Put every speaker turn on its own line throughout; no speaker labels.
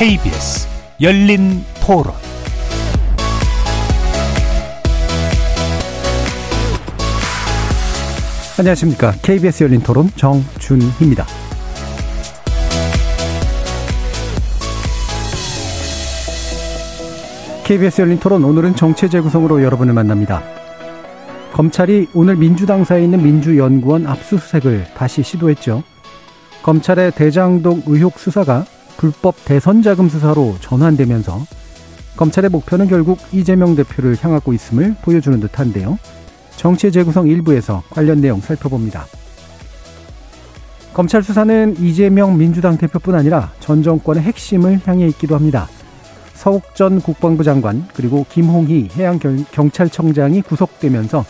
KBS 열린 토론
안녕하십니까. KBS 열린 토론 정준희입니다. KBS 열린 토론 오늘은 정체 재구성으로 여러분을 만납니다. 검찰이 오늘 민주당사에 있는 민주연구원 압수수색을 다시 시도했죠. 검찰의 대장동 의혹 수사가 불법 대선 자금 수사로 전환되면서 검찰의 목표는 결국 이재명 대표를 향하고 있음을 보여주는 듯한데요. 정치 재구성 일부에서 관련 내용 살펴봅니다. 검찰 수사는 이재명 민주당 대표뿐 아니라 전 정권의 핵심을 향해 있기도 합니다. 서욱 전 국방부 장관 그리고 김홍희 해양경찰청장이 구속되면서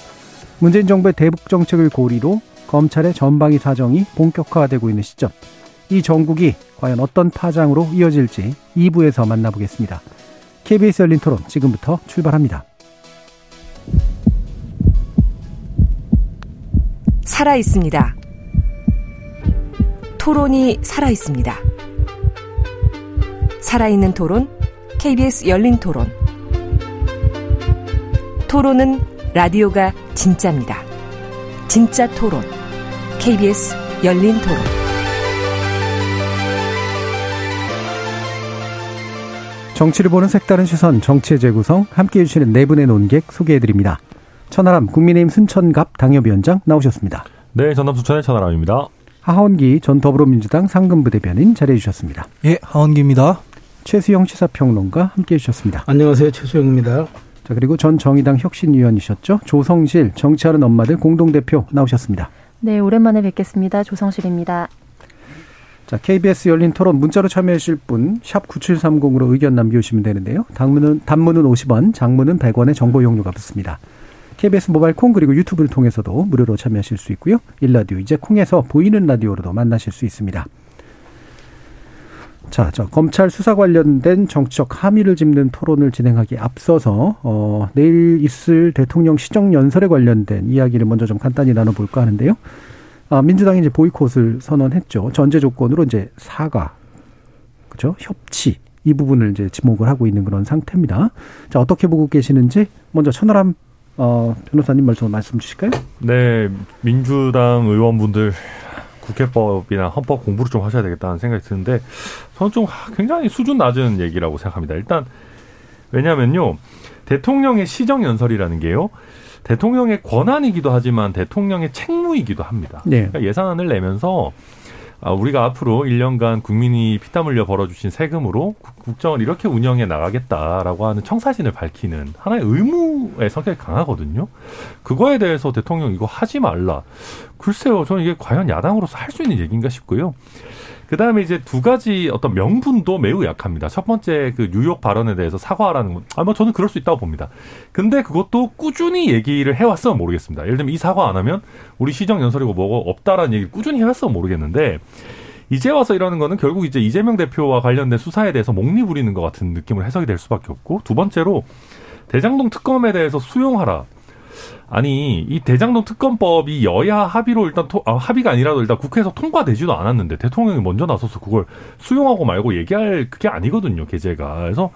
문재인 정부의 대북 정책을 고리로 검찰의 전방위 사정이 본격화되고 있는 시점. 이 전국이 과연 어떤 파장으로 이어질지 2부에서 만나보겠습니다. KBS 열린 토론 지금부터 출발합니다.
살아 있습니다. 토론이 살아 있습니다. 살아있는 토론, KBS 열린 토론. 토론은 라디오가 진짜입니다. 진짜 토론, KBS 열린 토론.
정치를 보는 색다른 시선, 정치의 재구성, 함께 해 주시는 네 분의 논객 소개해드립니다. 천하람 국민의힘 순천갑 당협위원장 나오셨습니다.
네, 전남 순천의 천하람입니다.
하원기 전 더불어민주당 상근부 대변인 자리해 주셨습니다.
예, 하원기입니다.
최수영 시사평론가 함께 해 주셨습니다.
안녕하세요, 최수영입니다.
자 그리고 전 정의당 혁신위원이셨죠. 조성실 정치하는 엄마들 공동대표 나오셨습니다.
네, 오랜만에 뵙겠습니다. 조성실입니다.
자, KBS 열린 토론 문자로 참여하실 분, 샵 9730으로 의견 남겨주시면 되는데요. 단문은, 단문은 50원, 장문은 100원의 정보 용료가 붙습니다. KBS 모바일 콩 그리고 유튜브를 통해서도 무료로 참여하실 수 있고요. 일라디오 이제 콩에서 보이는 라디오로도 만나실 수 있습니다. 자, 저 검찰 수사 관련된 정치적 함의를 짚는 토론을 진행하기 앞서서 어, 내일 있을 대통령 시정 연설에 관련된 이야기를 먼저 좀 간단히 나눠볼까 하는데요. 아, 민주당이 이제 보이콧을 선언했죠. 전제 조건으로 이제 사과, 그죠? 협치 이 부분을 이제 지목을 하고 있는 그런 상태입니다. 자, 어떻게 보고 계시는지 먼저 천하람 어, 변호사님 말씀 말씀 주실까요?
네, 민주당 의원분들 국회법이나 헌법 공부를 좀 하셔야 되겠다는 생각이 드는데 저는 좀 굉장히 수준 낮은 얘기라고 생각합니다. 일단 왜냐하면요 대통령의 시정 연설이라는 게요 대통령의 권한이기도 하지만 대통령의 책무이기도 합니다. 네. 그러니까 예산안을 내면서 아, 우리가 앞으로 1년간 국민이 피땀 흘려 벌어주신 세금으로 국정을 이렇게 운영해 나가겠다라고 하는 청사진을 밝히는 하나의 의무의 성격이 강하거든요. 그거에 대해서 대통령 이거 하지 말라. 글쎄요, 저는 이게 과연 야당으로서 할 수 있는 얘기인가 싶고요. 그 다음에 이제 두 가지 어떤 명분도 매우 약합니다. 첫 번째 그 뉴욕 발언에 대해서 사과하라는 건, 아, 뭐 저는 그럴 수 있다고 봅니다. 근데 그것도 꾸준히 얘기를 해왔으면 모르겠습니다. 예를 들면 이 사과 안 하면 우리 시정 연설이고 뭐고 없다라는 얘기를 꾸준히 해왔으면 모르겠는데, 이제 와서 이러는 거는 결국 이제 이재명 대표와 관련된 수사에 대해서 목리 부리는 것 같은 느낌으로 해석이 될 수밖에 없고, 두 번째로 대장동 특검에 대해서 수용하라. 아니 이 대장동 특검법이 여야 합의로 일단 토, 아, 합의가 아니라도 일단 국회에서 통과되지도 않았는데 대통령이 먼저 나서서 그걸 수용하고 말고 얘기할 그게 아니거든요 계제가 그래서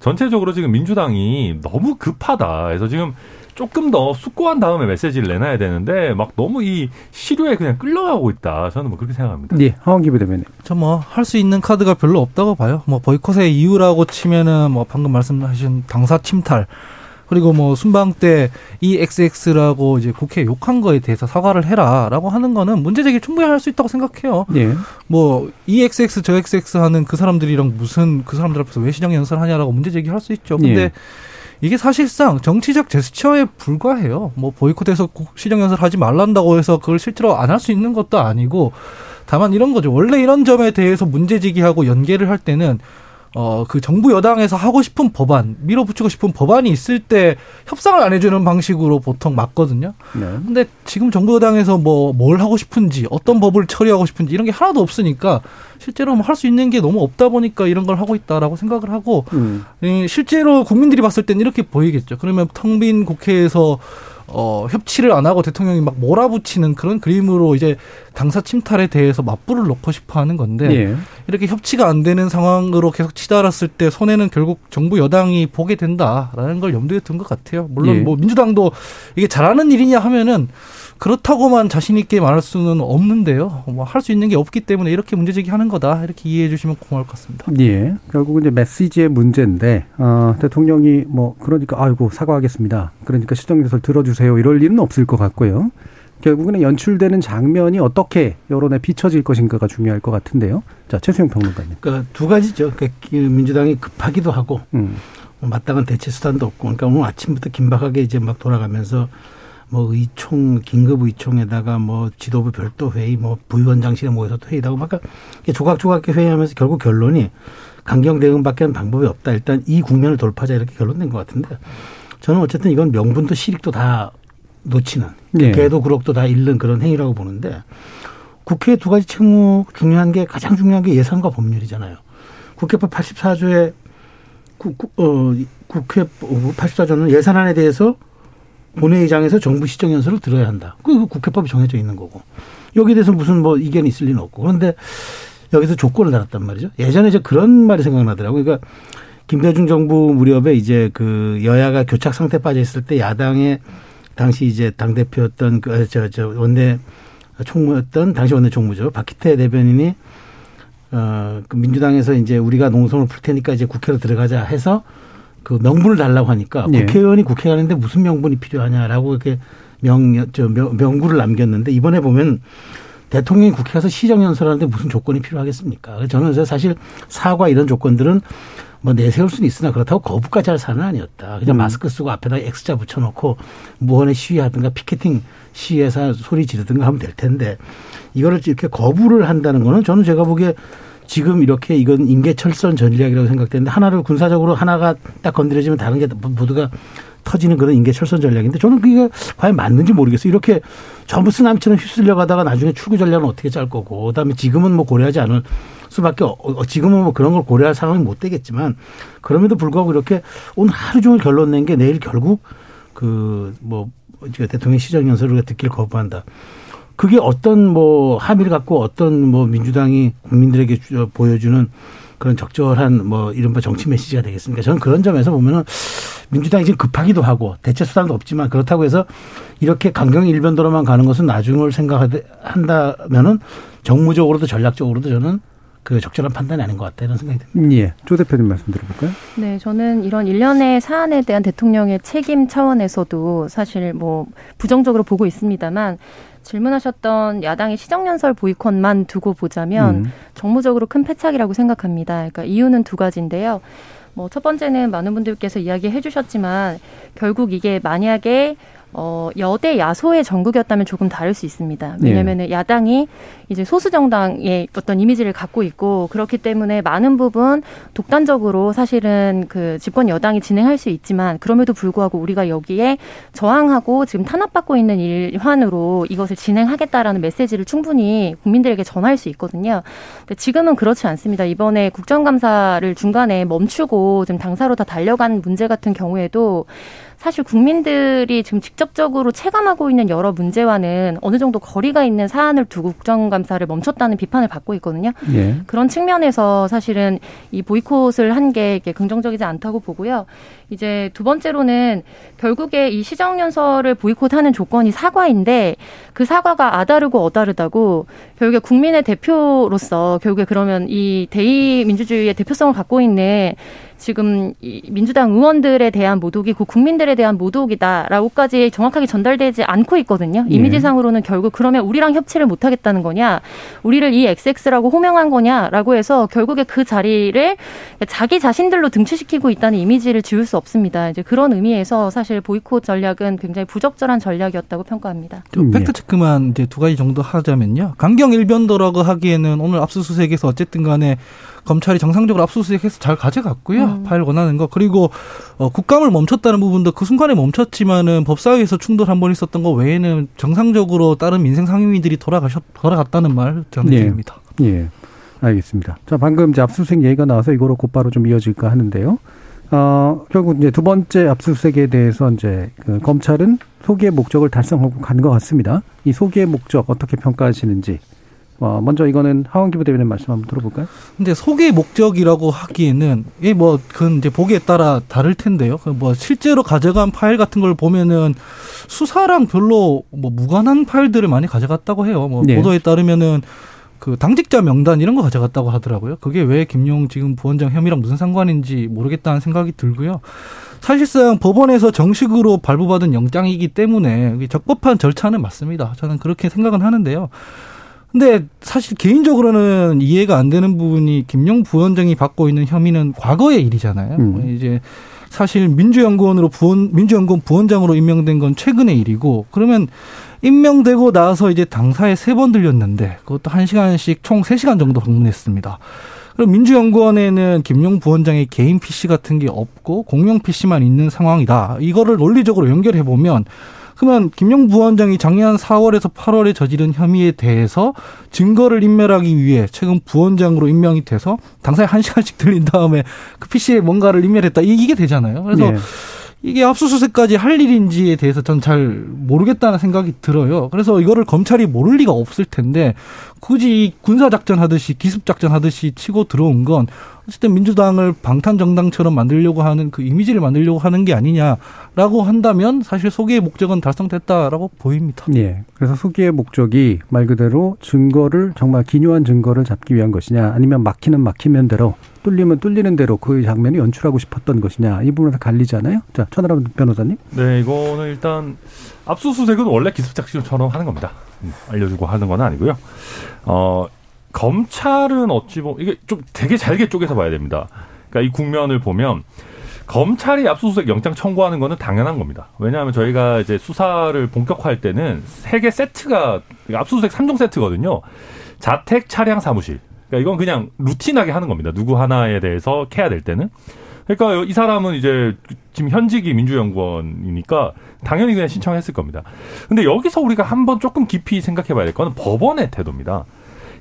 전체적으로 지금 민주당이 너무 급하다 그래서 지금 조금 더 숙고한 다음에 메시지를 내놔야 되는데 막 너무 이 시류에 그냥 끌려가고 있다 저는 뭐 그렇게 생각합니다.
네, 하원기 부 대변인.
저뭐 할 수 있는 카드가 별로 없다고 봐요. 뭐 보이콧의 이유라고 치면은 뭐 방금 말씀하신 당사 침탈 그리고 뭐 순방 때 EXX라고 이제 국회 욕한 거에 대해서 사과를 해라라고 하는 거는 문제 제기를 충분히 할 수 있다고 생각해요. 예. 뭐 EXX 저 XX 하는 그 사람들이랑 무슨 그 사람들 앞에서 왜 시정 연설하냐라고 문제 제기할 수 있죠. 근데 예. 이게 사실상 정치적 제스처에 불과해요. 뭐 보이콧해서 시정 연설 하지 말란다고 해서 그걸 실제로 안 할 수 있는 것도 아니고 다만 이런 거죠. 원래 이런 점에 대해서 문제 제기하고 연계를 할 때는 어, 그 정부 여당에서 하고 싶은 법안, 밀어붙이고 싶은 법안이 있을 때 협상을 안 해주는 방식으로 보통 맞거든요. 네. 근데 지금 정부 여당에서 뭐, 뭘 하고 싶은지, 어떤 법을 처리하고 싶은지 이런 게 하나도 없으니까 실제로 뭐 할 수 있는 게 너무 없다 보니까 이런 걸 하고 있다라고 생각을 하고, 음. 실제로 국민들이 봤을 땐 이렇게 보이겠죠. 그러면 텅 빈 국회에서 어, 협치를 안 하고 대통령이 막 몰아붙이는 그런 그림으로 이제 당사 침탈에 대해서 맞불을 놓고 싶어 하는 건데
예.
이렇게 협치가 안 되는 상황으로 계속 치달았을 때 손해는 결국 정부 여당이 보게 된다라는 걸 염두에 둔 것 같아요. 물론
예.
뭐 민주당도 이게 잘하는 일이냐 하면은 그렇다고만 자신 있게 말할 수는 없는데요. 뭐 할 수 있는 게 없기 때문에 이렇게 문제 제기하는 거다 이렇게 이해해 주시면 고마울 것 같습니다.
예. 결국은 이제 메시지의 문제인데, 어, 대통령이 뭐, 그러니까, 아이고, 사과하겠습니다. 그러니까 시정연설 들어주세요. 이럴 일은 없을 것 같고요. 결국은 연출되는 장면이 어떻게 여론에 비춰질 것인가가 중요할 것 같은데요. 자, 최수영 평론가님.
그러니까 두 가지죠. 그러니까 민주당이 급하기도 하고
음.
뭐 마땅한 대체 수단도 없고 그러니까 오늘 아침부터 긴박하게 이제 막 돌아가면서 뭐 의총 긴급 의총에다가 뭐 지도부 별도 회의 뭐 부위원장실에 모여서 또 회의하고 막 조각조각 회의하면서 결국 결론이 강경 대응밖에 방법이 없다. 일단 이 국면을 돌파하자 이렇게 결론낸 것 같은데 저는 어쨌든 이건 명분도 실익도 다 놓치는
예.
개도 구럭도 다 잃는 그런 행위라고 보는데 국회 두 가지 책무 중요한 게 가장 중요한 게 예산과 법률이잖아요. 국회법 84조에 국, 국- 어, 국회 84조는 예산안에 대해서 본회의장에서 정부 시정연설을 들어야 한다. 그 국회법이 정해져 있는 거고. 여기에 대해서 무슨 뭐 이견이 있을 리는 없고. 그런데 여기서 조건을 달았단 말이죠. 예전에 이제 그런 말이 생각나더라고요. 그러니까 김대중 정부 무렵에 이제 그 여야가 교착 상태 빠져 있을 때 야당의 당시 이제 당 대표였던 그, 저, 저, 원내 총무였던 당시 원내 총무죠. 박희태 대변인이 어, 그 민주당에서 이제 우리가 농성을 풀 테니까 이제 국회로 들어가자 해서 그 명분을 달라고 하니까
예.
국회의원이 국회 가는데 무슨 명분이 필요하냐라고 이렇게 명, 저, 명, 명구를 남겼는데 이번에 보면 대통령이 국회 가서 시정연설하는데 무슨 조건이 필요하겠습니까? 저는 그래서 사실 사과 이런 조건들은 뭐 내세울 수는 있으나 그렇다고 거부까지 할 사안은 아니었다. 그냥
음.
마스크 쓰고 앞에다 X자 붙여놓고 무언의 시위하든가 피켓팅 시위에서 소리 지르든가 하면 될 텐데 이거를 이렇게 거부를 한다는 거는 저는 제가 보기에 지금 이렇게 이건 인계철선 전략이라고 생각되는데 하나를 군사적으로 하나가 딱 건드려지면 다른 게 모두가 터지는 그런 인계철선 전략인데 저는 그게 과연 맞는지 모르겠어요. 이렇게 전부 쓰나미처럼 휩쓸려 가다가 나중에 출구 전략은 어떻게 짤 거고 그다음에 지금은 뭐 고려하지 않을 수밖에 어- 어, 지금은 뭐 그런 걸 고려할 상황이 못 되겠지만 그럼에도 불구하고 이렇게 오늘 하루 종일 결론 낸 게 내일 결국 그뭐 대통령 시정 연설을 듣길 거부한다. 그게 어떤 뭐 함의를 갖고 어떤 뭐 민주당이 국민들에게 주- 보여주는 그런 적절한 뭐 이른바 정치 메시지가 되겠습니까? 저는 그런 점에서 보면은 민주당이 지금 급하기도 하고 대체 수단도 없지만 그렇다고 해서 이렇게 강경 일변도로만 가는 것은 나중을 생각한다면은 정무적으로도 전략적으로도 저는 그 적절한 판단이 아닌 것 같다 이런 생각이 듭니다.
예. 조 대표님 말씀 들어볼까요?
네, 저는 이런 일련의 사안에 대한 대통령의 책임 차원에서도 사실 뭐 부정적으로 보고 있습니다만 질문하셨던 야당의 시정연설 보이콧만 두고 보자면
음.
정무적으로 큰 패착이라고 생각합니다. 그러니까 이유는 두 가지인데요. 뭐 첫 번째는 많은 분들께서 이야기해 주셨지만 결국 이게 만약에 어, 여대 야소의 전국이었다면 조금 다를 수 있습니다. 왜냐하면 야당이 이제 소수 정당의 어떤 이미지를 갖고 있고 그렇기 때문에 많은 부분 독단적으로 사실은 그 집권 여당이 진행할 수 있지만 그럼에도 불구하고 우리가 여기에 저항하고 지금 탄압받고 있는 일환으로 이것을 진행하겠다라는 메시지를 충분히 국민들에게 전할 수 있거든요. 근데 지금은 그렇지 않습니다. 이번에 국정감사를 중간에 멈추고 지금 당사로 다 달려간 문제 같은 경우에도 사실 국민들이 지금 직접적으로 체감하고 있는 여러 문제와는 어느 정도 거리가 있는 사안을 두고 국정감사를 멈췄다는 비판을 받고 있거든요.
예.
그런 측면에서 사실은 이 보이콧을 한 게 긍정적이지 않다고 보고요. 이제 두 번째로는 결국에 이 시정연설을 보이콧하는 조건이 사과인데 그 사과가 아다르고 어다르다고 결국에 국민의 대표로서 결국에 그러면 이 대의 민주주의의 대표성을 갖고 있는 지금 이 민주당 의원들에 대한 모독이 그 국민들에 대한 모독이다라고까지 정확하게 전달되지 않고 있거든요.
예.
이미지상으로는 결국 그러면 우리랑 협치를 못 하겠다는 거냐, 우리를 이 XX라고 호명한 거냐라고 해서 결국에 그 자리를 자기 자신들로 등치시키고 있다는 이미지를 지울 수 없습니다. 이제 그런 의미에서 사실 보이콧 전략은 굉장히 부적절한 전략이었다고 평가합니다.
좀
음, 예.
팩트 체크만 이제 두 가지 정도 하자면요. 강경 일변도라고 하기에는 오늘 압수수색에서 어쨌든 간에 검찰이 정상적으로 압수수색해서 잘 가져갔고요.
음.
파일 원하는 거. 그리고 어, 국감을 멈췄다는 부분도 그 순간에 멈췄지만은 법사위에서 충돌 한 번 있었던 거 외에는 정상적으로 다른 민생 상임위들이 돌아가셨 돌아갔다는 말 저는
예.
드립니다.
예. 알겠습니다. 자, 방금 이제 압수수색 얘기가 나와서 이거로 곧바로 좀 이어질까 하는데요. 어, 결국 이제 두 번째 압수수색에 대해서 이제 그 검찰은 소기의 목적을 달성하고 간 것 같습니다. 이 소기의 목적 어떻게 평가하시는지. 어, 먼저 이거는 하원기 부 대변인 말씀 한번 들어볼까요?
근데 소개 목적이라고 하기에는 이게 뭐 그건 이제 보기에 따라 다를 텐데요. 그뭐 실제로 가져간 파일 같은 걸 보면은 수사랑 별로 뭐 무관한 파일들을 많이 가져갔다고 해요. 뭐
네.
보도에 따르면은 그 당직자 명단 이런 거 가져갔다고 하더라고요. 그게 왜 김용 지금 부원장 혐의랑 무슨 상관인지 모르겠다는 생각이 들고요. 사실상 법원에서 정식으로 발부받은 영장이기 때문에 적법한 절차는 맞습니다. 저는 그렇게 생각은 하는데요. 근데 사실 개인적으로는 이해가 안 되는 부분이 김용 부원장이 받고 있는 혐의는 과거의 일이잖아요.
음.
이제 사실 민주연구원으로 부원 민주연구원 부원장으로 임명된 건 최근의 일이고 그러면 임명되고 나서 이제 당사에 세 번 들렸는데 그것도 한 시간씩 총 세 시간 정도 방문했습니다. 그럼 민주연구원에는 김용 부원장의 개인 PC 같은 게 없고 공용 PC만 있는 상황이다. 이거를 논리적으로 연결해 보면 그러면 김용 부원장이 작년 4월에서 8월에 저지른 혐의에 대해서 증거를 인멸하기 위해 최근 부원장으로 임명이 돼서 당사에 한 시간씩 들린 다음에 그 PC에 뭔가를 인멸했다. 이- 이게 되잖아요. 그래서
예.
이게 압수수색까지 할 일인지에 대해서 전 잘 모르겠다는 생각이 들어요. 그래서 이거를 검찰이 모를 리가 없을 텐데 굳이 군사작전 하듯이 기습작전 하듯이 치고 들어온 건 어쨌든 민주당을 방탄정당처럼 만들려고 하는 그 이미지를 만들려고 하는 게 아니냐라고 한다면 사실 소개의 목적은 달성됐다라고 보입니다.
예. 그래서 소기의 목적이 말 그대로 증거를 정말 기묘한 증거를 잡기 위한 것이냐 아니면 막히는 막히면 대로 뚫리면 뚫리는 대로 그 장면을 연출하고 싶었던 것이냐 이 부분에서 갈리잖아요. 자, 천하람 변호사님.
네, 이거는 일단 압수수색은 원래 기습작전처럼 하는 겁니다. 음, 알려주고 하는 건 아니고요. 어, 검찰은 어찌 보면 이게 좀 되게 잘게 쪼개서 봐야 됩니다. 그러니까 이 국면을 보면 검찰이 압수수색 영장 청구하는 거는 당연한 겁니다. 왜냐하면 저희가 이제 수사를 본격화할 때는 세 개 세트가 그러니까 압수수색 3종 세트거든요. 자택, 차량, 사무실. 그러니까 이건 그냥 루틴하게 하는 겁니다. 누구 하나에 대해서 캐야 될 때는. 그러니까 이 사람은 이제 지금 현직이 민주연구원이니까 당연히 그냥 신청했을 겁니다. 근데 여기서 우리가 한번 조금 깊이 생각해 봐야 될 거는 법원의 태도입니다.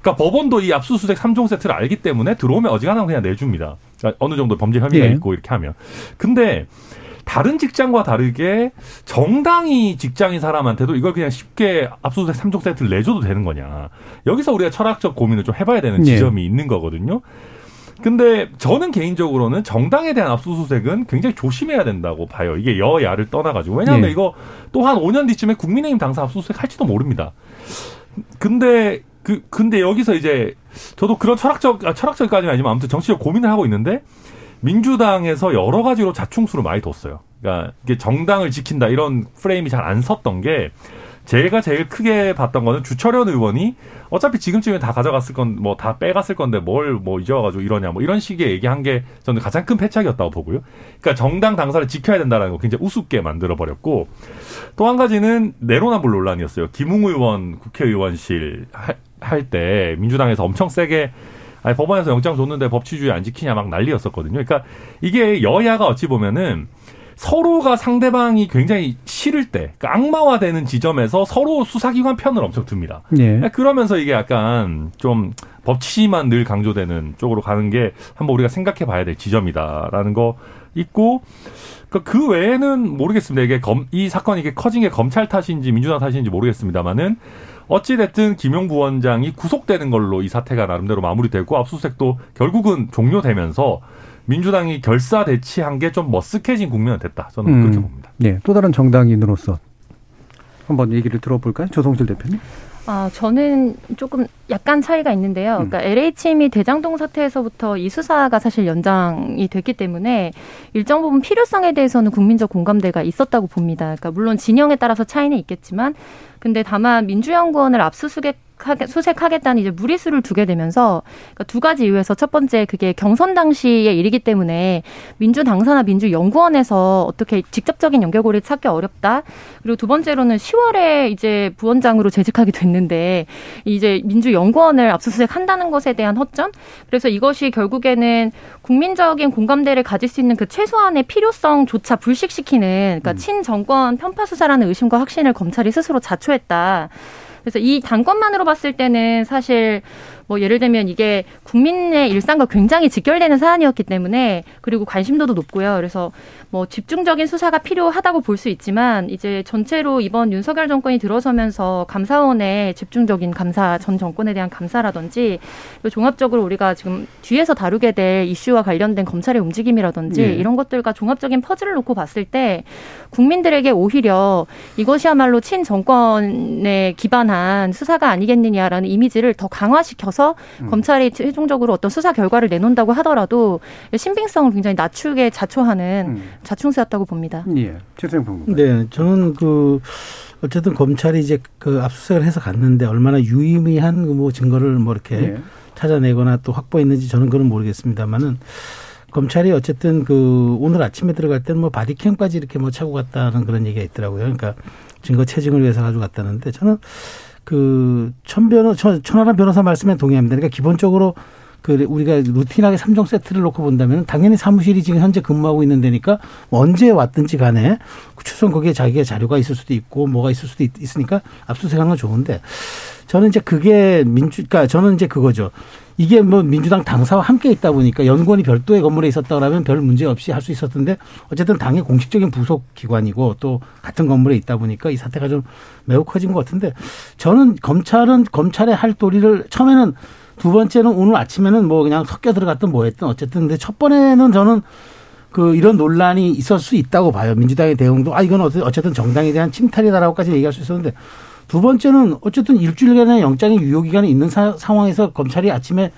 그러니까 법원도 이 압수수색 3종 세트를 알기 때문에 들어오면 어지간하면 그냥 내줍니다. 그러니까 어느 정도 범죄 혐의가
예.
있고 이렇게 하면. 근데 다른 직장과 다르게 정당이 직장인 사람한테도 이걸 그냥 쉽게 압수수색 3종 세트를 내줘도 되는 거냐. 여기서 우리가 철학적 고민을 좀 해봐야 되는
예.
지점이 있는 거거든요. 근데 저는 개인적으로는 정당에 대한 압수수색은 굉장히 조심해야 된다고 봐요. 이게 여야를 떠나가지고. 왜냐하면
예.
이거 또 한 5년 뒤쯤에 국민의힘 당사 압수수색 할지도 모릅니다. 근데 그 근데 여기서 이제 저도 그런 철학적 아, 철학적까지는 아니지만 아무튼 정치적 고민을 하고 있는데 민주당에서 여러 가지로 자충수를 많이 뒀어요. 그러니까 이게 정당을 지킨다 이런 프레임이 잘 안 섰던 게 제가 제일 크게 봤던 거는 주철현 의원이 어차피 지금쯤에 다 가져갔을 건 뭐 다 빼갔을 건데 뭘뭐 이제 와가지고 이러냐 뭐 이런 식의 얘기한 게 저는 가장 큰 패착이었다고 보고요. 그러니까 정당 당사를 지켜야 된다라는 거 굉장히 우습게 만들어 버렸고 또 한 가지는 내로남불 논란이었어요. 김웅 의원 국회의원실 할 때 민주당에서 엄청 세게 아니 법원에서 영장 줬는데 법치주의 안 지키냐 막 난리였었거든요. 그러니까 이게 여야가 어찌 보면은 서로가 상대방이 굉장히 싫을 때, 그러니까 악마화되는 지점에서 서로 수사기관 편을 엄청 듭니다.
예.
그러면서 이게 약간 좀 법치만 늘 강조되는 쪽으로 가는 게 한번 우리가 생각해 봐야 될 지점이다라는 거 있고, 그그 외에는 모르겠습니다. 이게 검, 이 사건이 이게 커진 게 검찰 탓인지 민주당 탓인지 모르겠습니다만은 어찌됐든 김용 부원장이 구속되는 걸로 이 사태가 나름대로 마무리되고 압수수색도 결국은 종료되면서 민주당이 결사 대치한 게 좀 머쓱해진 국면이 됐다. 저는 그렇게
음.
봅니다.
예. 또 다른 정당인으로서 한번 얘기를 들어볼까요? 조성실 대표님.
아, 저는 조금 약간 차이가 있는데요.
음.
그러니까 LH임이 대장동 사태에서부터 이 수사가 사실 연장이 됐기 때문에 일정 부분 필요성에 대해서는 국민적 공감대가 있었다고 봅니다. 그러니까 물론 진영에 따라서 차이는 있겠지만 근데 다만 민주연구원을 압수수색 수색하겠다는 이제 무리수를 두게 되면서 그러니까 두 가지 이유에서 첫 번째 그게 경선 당시의 일이기 때문에 민주 당사나 민주 연구원에서 어떻게 직접적인 연결고리를 찾기 어렵다. 그리고 두 번째로는 10월에 이제 부원장으로 재직하게 됐는데 이제 민주 연구원을 압수수색한다는 것에 대한 허점. 그래서 이것이 결국에는 국민적인 공감대를 가질 수 있는 그 최소한의 필요성조차 불식시키는 그러니까 친정권 편파 수사라는 의심과 확신을 검찰이 스스로 자초했다. 그래서 이 단건만으로 봤을 때는 사실 뭐 예를 들면 이게 국민의 일상과 굉장히 직결되는 사안이었기 때문에 그리고 관심도도 높고요. 그래서 뭐 집중적인 수사가 필요하다고 볼 수 있지만 이제 전체로 이번 윤석열 정권이 들어서면서 감사원의 집중적인 감사 전 정권에 대한 감사라든지 종합적으로 우리가 지금 뒤에서 다루게 될 이슈와 관련된 검찰의 움직임이라든지
예.
이런 것들과 종합적인 퍼즐을 놓고 봤을 때 국민들에게 오히려 이것이야말로 친 정권에 기반한 수사가 아니겠느냐라는 이미지를 더 강화시켜서
음.
검찰이 최종적으로 어떤 수사 결과를 내놓는다고 하더라도 신빙성을 굉장히 낮추게 자초하는
음.
자충수였다고 봅니다.
예. 최생 평론가.
네, 저는 그 어쨌든 검찰이 이제 그 압수수색을 해서 갔는데 얼마나 유의미한 그뭐 증거를 뭐 이렇게
예.
찾아내거나 또 확보했는지 저는 그건 모르겠습니다만은 검찰이 어쨌든 그 오늘 아침에 들어갈 때는 뭐 바디캠까지 이렇게 뭐 차고 갔다는 그런 얘기가 있더라고요. 그러니까 증거 채증을 위해서 가지고 갔다는데 저는 그 천변호 천하람 변호사 말씀에 동의합니다. 그러니까 기본적으로 그 우리가 루틴하게 삼종 세트를 놓고 본다면 당연히 사무실이 지금 현재 근무하고 있는 데니까 언제 왔든지 간에 최소한 거기에 자기의 자료가 있을 수도 있고 뭐가 있을 수도 있, 있으니까 압수수색하는 건 좋은데 저는 이제 그게 민주 그러니까 저는 이제 그거죠. 이게 뭐 민주당 당사와 함께 있다 보니까 연구원이 별도의 건물에 있었다 그러면 별 문제 없이 할 수 있었던데 어쨌든 당의 공식적인 부속 기관이고 또 같은 건물에 있다 보니까 이 사태가 좀 매우 커진 것 같은데 저는 검찰은 검찰의 할 도리를 처음에는 두 번째는 오늘 아침에는 뭐 그냥 섞여 들어갔든 뭐 했든 어쨌든 근데 첫 번에는 저는 그 이런 논란이 있을 수 있다고 봐요. 민주당의 대응도 아 이건 어쨌든 정당에 대한 침탈이다라고까지 얘기할 수 있었는데 두 번째는 어쨌든 일주일간의 영장의 유효 기간이 있는 사, 상황에서 검찰이 아침에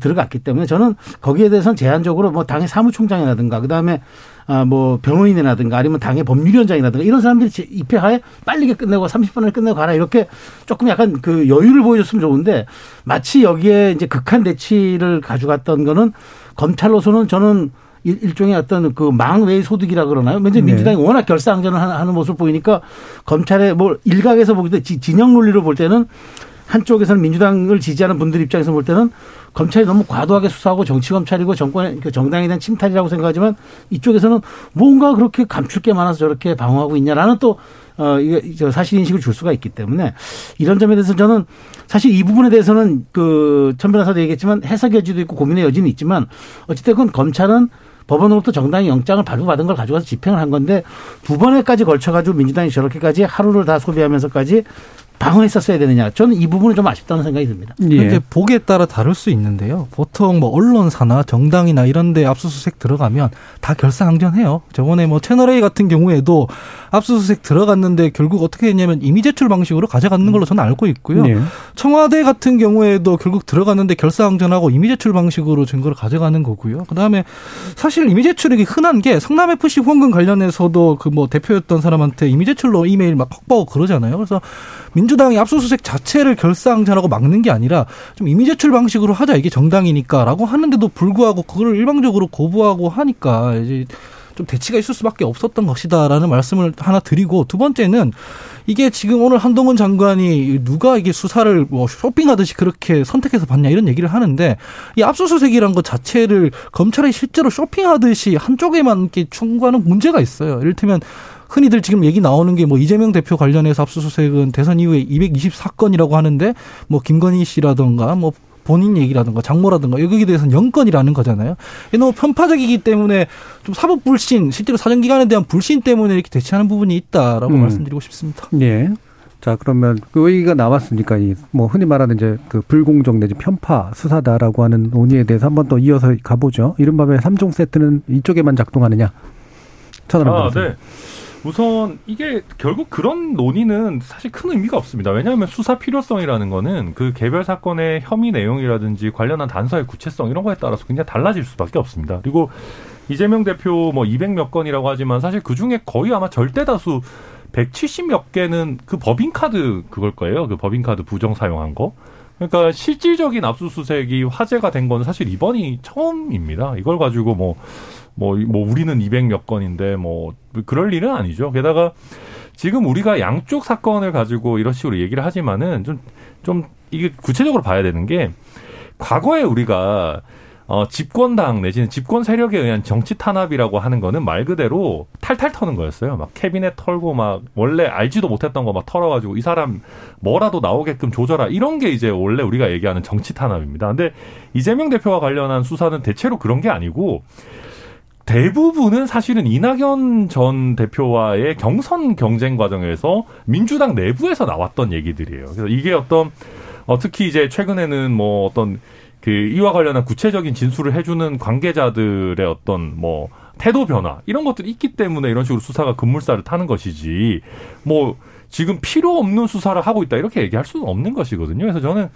들어갔기 때문에 저는 거기에 대해서는 제한적으로 뭐 당의 사무총장이라든가 그다음에 아뭐 변호인이라든가 아니면 당의 법률위원장이라든가 이런 사람들이 제 입회하에 빨리 끝내고 30분을 끝내고 가라 이렇게 조금 약간 그 여유를 보여줬으면 좋은데 마치 여기에 이제 극한 대치를 가져갔던 거는 검찰로서는 저는 일- 일종의 어떤 그 망외 소득이라 그러나요? 먼저
네.
민주당이 워낙 결사항전을 하는- 모습을 보이니까 검찰의 뭐 일각에서 보기 때 지- 진영 논리로 볼 때는 한쪽에서는 민주당을 지지하는 분들 입장에서 볼 때는 검찰이 너무 과도하게 수사하고 정치 검찰이고 정권 그 정당에 대한 침탈이라고 생각하지만 이쪽에서는 뭔가 그렇게 감출 게 많아서 저렇게 방어하고 있냐라는 또 어, 이게 저 사실 인식을 줄 수가 있기 때문에 이런 점에 대해서 저는 사실 이 부분에 대해서는 그 천 변호사도 얘기했지만 해석 여지도 있고 고민의 여지는 있지만 어찌됐건 검찰은 법원으로부터 정당히 영장을 발부받은 걸 가져가서 집행을 한 건데 두 번에까지 걸쳐가지고 민주당이 저렇게까지 하루를 다 소비하면서까지 방어했었어야 되느냐. 저는 이 부분은 좀 아쉽다는 생각이 듭니다.
예.
이제 보기에 따라 다를 수 있는데요. 보통 뭐 언론사나 정당이나 이런 데 압수수색 들어가면 다 결사항전해요. 저번에 뭐 채널A 같은 경우에도 압수수색 들어갔는데 결국 어떻게 했냐면 이미 제출 방식으로 가져가는 걸로 저는 알고 있고요.
예.
청와대 같은 경우에도 결국 들어갔는데 결사항전하고 이미 제출 방식으로 증거를 가져가는 거고요. 그다음에 사실 이미 제출이 흔한 게 성남 FC 후원금 관련해서도 그 뭐 대표였던 사람한테 이미 제출로 이메일 막 확보하고 그러잖아요. 그래서 민주당이 압수수색 자체를 결사항전하고 막는 게 아니라 좀 이미 제출 방식으로 하자 이게 정당이니까라고 하는데도 불구하고 그걸 일방적으로 거부하고 하니까 이제 좀 대치가 있을 수밖에 없었던 것이다라는 말씀을 하나 드리고 두 번째는 이게 지금 오늘 한동훈 장관이 누가 이게 수사를 뭐 쇼핑하듯이 그렇게 선택해서 받냐 이런 얘기를 하는데 이 압수수색이란 것 자체를 검찰이 실제로 쇼핑하듯이 한쪽에만 이렇게 충고하는 문제가 있어요. 이를테면 흔히들 지금 얘기 나오는 게 뭐 이재명 대표 관련해서 압수수색은 대선 이후에 224건이라고 하는데 뭐 김건희 씨라던가 뭐 본인 얘기라든가 장모라든가 여기에 대해서는 영건이라는 거잖아요. 이게 너무 편파적이기 때문에 좀 사법 불신, 실제로 사정기관에 대한 불신 때문에 이렇게 대치하는 부분이 있다라고
음.
말씀드리고 싶습니다.
예. 자, 그러면 그 얘기가 나왔으니까 이 뭐 흔히 말하는 이제 그 불공정 내지 편파 수사다라고 하는 논의에 대해서 한 번 더 이어서 가보죠. 이른바 삼종 세트는 이쪽에만 작동하느냐? 천하람
아. 네. 우선 이게 결국 그런 논의는 사실 큰 의미가 없습니다. 왜냐하면 수사 필요성이라는 거는 그 개별 사건의 혐의 내용이라든지 관련한 단서의 구체성 이런 거에 따라서 굉장히 달라질 수밖에 없습니다. 그리고 이재명 대표 뭐 200몇 건이라고 하지만 사실 그 중에 거의 아마 절대 다수 170몇 개는 그 법인카드 그걸 거예요. 그 법인카드 부정 사용한 거. 그러니까 실질적인 압수수색이 화제가 된 건 사실 이번이 처음입니다. 이걸 가지고 뭐, 뭐, 뭐, 우리는 200몇 건인데 뭐, 그럴 일은 아니죠. 게다가 지금 우리가 양쪽 사건을 가지고 이런 식으로 얘기를 하지만은 좀, 좀 이게 구체적으로 봐야 되는 게 과거에 우리가 어, 집권당 내지는 집권 세력에 의한 정치 탄압이라고 하는 거는 말 그대로 탈탈 터는 거였어요. 막 캐비넷 털고 막 원래 알지도 못했던 거 막 털어가지고 이 사람 뭐라도 나오게끔 조져라 이런 게 이제 원래 우리가 얘기하는 정치 탄압입니다. 근데 이재명 대표와 관련한 수사는 대체로 그런 게 아니고 대부분은 사실은 이낙연 전 대표와의 경선 경쟁 과정에서 민주당 내부에서 나왔던 얘기들이에요. 그래서 이게 어떤 어, 특히 이제 최근에는 뭐 어떤 그 이와 관련한 구체적인 진술을 해주는 관계자들의 어떤 뭐 태도 변화 이런 것들이 있기 때문에 이런 식으로 수사가 급물살을 타는 것이지 뭐 지금 필요 없는 수사를 하고 있다 이렇게 얘기할 수는 없는 것이거든요. 그래서 저는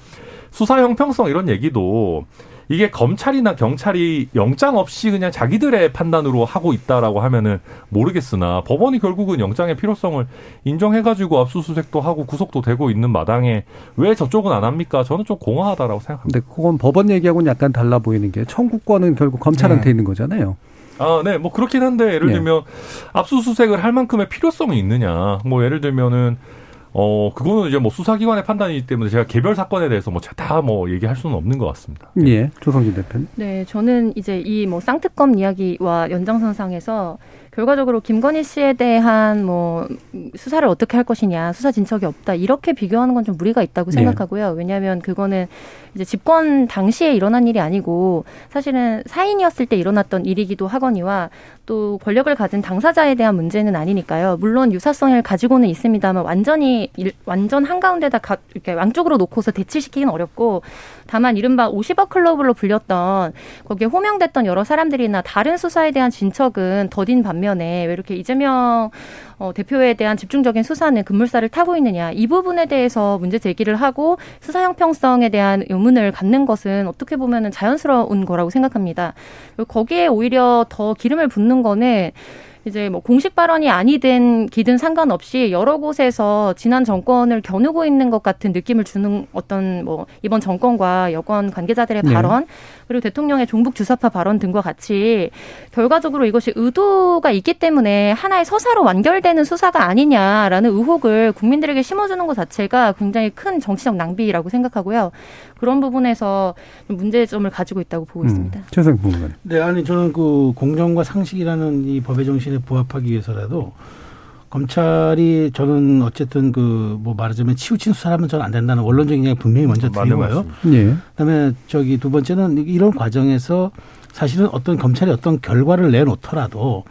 수사 형평성 이런 얘기도 이게 검찰이나 경찰이 영장 없이 그냥 자기들의 판단으로 하고 있다라고 하면은 모르겠으나 법원이 결국은 영장의 필요성을 인정해가지고 압수수색도 하고 구속도 되고 있는 마당에 왜 저쪽은 안 합니까? 저는 좀 공허하다라고 생각합니다.
근데 그건 법원 얘기하고는 약간 달라 보이는 게 청구권은 결국 검찰한테
네.
있는 거잖아요.
아, 네, 뭐 그렇긴 한데 예를
네.
들면 압수수색을 할 만큼의 필요성이 있느냐? 뭐 예를 들면은 어 그거는 이제 뭐 수사기관의 판단이기 때문에 제가 개별 사건에 대해서 뭐 다뭐 얘기할 수는 없는 것 같습니다.
예, 조성진 대표님.
네, 저는 이제 이 뭐 쌍특검 이야기와 연장선상에서 결과적으로 김건희 씨에 대한 뭐 수사를 어떻게 할 것이냐, 수사 진척이 없다 이렇게 비교하는 건 좀 무리가 있다고
네.
생각하고요. 왜냐하면 그거는 이제 집권 당시에 일어난 일이 아니고 사실은 사인이었을 때 일어났던 일이기도 하거니와 또 권력을 가진 당사자에 대한 문제는 아니니까요. 물론 유사성을 가지고는 있습니다만 완전히 일- 완전 한 가운데다 가, 이렇게 양쪽으로 놓고서 대치시키기는 어렵고 다만 이른바 50억 클럽으로 불렸던 거기에 호명됐던 여러 사람들이나 다른 수사에 대한 진척은 더딘 반면에 왜 이렇게 이재명 어, 대표에 대한 집중적인 수사는 급물살을 타고 있느냐 이 부분에 대해서 문제 제기를 하고 수사 형평성에 대한 의문을 갖는 것은 어떻게 보면은 자연스러운 거라고 생각합니다. 거기에 오히려 더 기름을 붓는 거는 이제 뭐 공식 발언이 아니든 기든 상관없이 여러 곳에서 지난 정권을 겨누고 있는 것 같은 느낌을 주는 어떤 뭐 이번 정권과 여권 관계자들의
네.
발언 그리고 대통령의 종북 주사파 발언 등과 같이 결과적으로 이것이 의도가 있기 때문에 하나의 서사로 완결되는 수사가 아니냐라는 의혹을 국민들에게 심어주는 것 자체가 굉장히 큰 정치적 낭비라고 생각하고요. 그런 부분에서 좀 문제점을 가지고 있다고 보고 있습니다.
음, 최성 부의원.
네, 아니 저는 그 공정과 상식이라는 이 법의 정신 에 부합하기 위해서라도 검찰이 저는 어쨌든 그 뭐 말하자면 치우친 수사하면 저는 안 된다는 원론적인 얘기 분명히 먼저 드리고요.
예.
그다음에 저기 두 번째는 이런 과정에서 사실은 어떤 검찰이 어떤 결과를 내놓더라도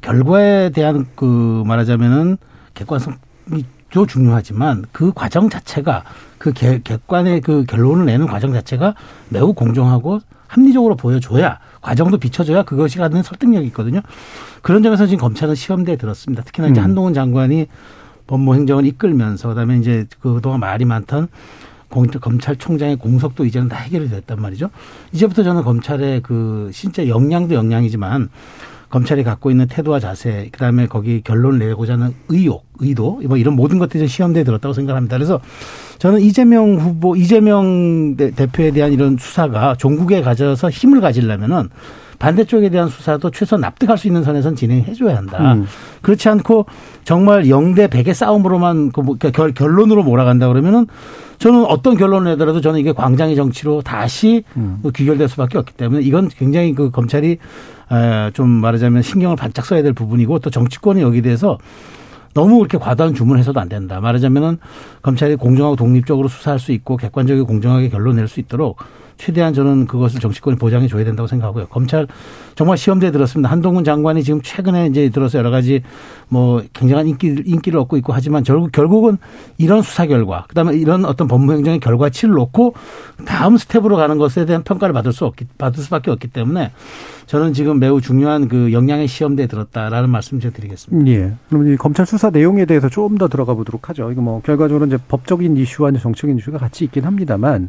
결과에 대한 그 말하자면은 객관성도 중요하지만 그 과정 자체가 그 개- 객관의 그 결론을 내는 과정 자체가 매우 공정하고 합리적으로 보여줘야 과정도 비춰줘야 그것이 갖는 설득력이 있거든요. 그런 점에서 지금 검찰은 시험대에 들었습니다. 특히나 이제
음.
한동훈 장관이 법무 행정을 이끌면서 그다음에 이제 그동안 말이 많던 공, 검찰총장의 공석도 이제는 다 해결이 됐단 말이죠. 이제부터 저는 검찰의 그 진짜 역량도 역량이지만 검찰이 갖고 있는 태도와 자세, 그 다음에 거기 결론을 내고자 하는 의욕, 의도, 뭐 이런 모든 것들이 시험대에 들었다고 생각합니다. 그래서 저는 이재명 후보, 이재명 대- 대표에 대한 이런 수사가 종국에 가져서 힘을 가지려면은 반대쪽에 대한 수사도 최소한 납득할 수 있는 선에선 진행해 줘야 한다.
음.
그렇지 않고 정말 0대 100의 싸움으로만 그 뭐- 결, 결론으로 몰아간다 그러면은 저는 어떤 결론을 내더라도 저는 이게 광장의 정치로 다시
음.
그 귀결될 수밖에 없기 때문에 이건 굉장히 그 검찰이 에, 좀 말하자면 신경을 바짝 써야 될 부분이고 또 정치권이 여기에 대해서 너무 그렇게 과도한 주문해서도 안 된다. 말하자면은 검찰이 공정하고 독립적으로 수사할 수 있고 객관적이고 공정하게 결론 낼 수 있도록 최대한 저는 그것을 정치권이 보장해 줘야 된다고 생각하고요. 검찰 정말 시험대에 들었습니다. 한동훈 장관이 지금 최근에 이제 들어서 여러 가지 뭐 굉장한 인기, 인기를 얻고 있고 하지만 결국, 결국은 이런 수사 결과, 그 다음에 이런 어떤 법무 행정의 결과치를 놓고 다음 스텝으로 가는 것에 대한 평가를 받을 수 없기, 받을 수밖에 없기 때문에 저는 지금 매우 중요한 그 역량의 시험대에 들었다라는 말씀 좀 드리겠습니다.
예. 그럼 이 검찰 수사 내용에 대해서 좀더 들어가 보도록 하죠. 이거 뭐 결과적으로 이제 법적인 이슈와 정치적인 이슈가 같이 있긴 합니다만,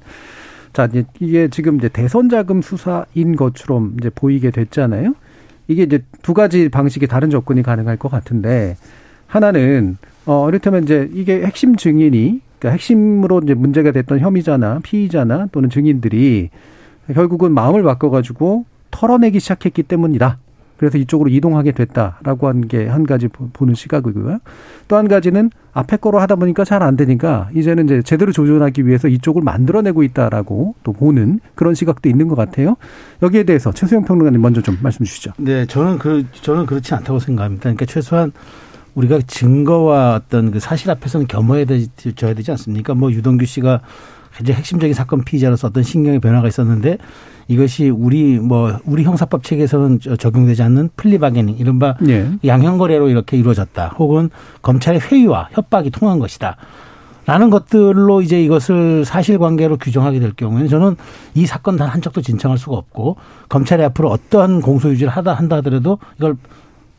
자 이게 지금 이제 대선 자금 수사인 것처럼 이제 보이게 됐잖아요. 이게 이제 두 가지 방식의 다른 접근이 가능할 것 같은데 하나는 어 이를테면 이제 이게 핵심 증인이 그러니까 핵심으로 이제 문제가 됐던 혐의자나 피의자나 또는 증인들이 결국은 마음을 바꿔가지고 털어내기 시작했기 때문이다. 그래서 이쪽으로 이동하게 됐다라고 하는 게한 가지 보는 시각이고요. 또 한 가지는 앞에 거로 하다 보니까 잘 안 되니까 이제는 이제 제대로 조준하기 위해서 이쪽을 만들어내고 있다라고 또 보는 그런 시각도 있는 것 같아요. 여기에 대해서 최수영 평론가님 먼저 좀 말씀 주시죠.
네, 저는 그 저는 그렇지 않다고 생각합니다. 그러니까 최소한 우리가 증거와 어떤 그 사실 앞에서는 겸허해야 되져야 되지 않습니까? 뭐 유동규 씨가 굉장히 핵심적인 사건 피의자로서 어떤 신경의 변화가 있었는데 이것이 우리 뭐 우리 형사법 체계에서는 적용되지 않는 플리바게닝 이른바 예. 양형거래로 이렇게 이루어졌다. 혹은 검찰의 회유와 협박이 통한 것이다. 라는 것들로 이제 이것을 사실관계로 규정하게 될 경우에는 저는 이 사건 단 한 척도 진청할 수가 없고 검찰이 앞으로 어떠한 공소유지를 하다 한다 하더라도 이걸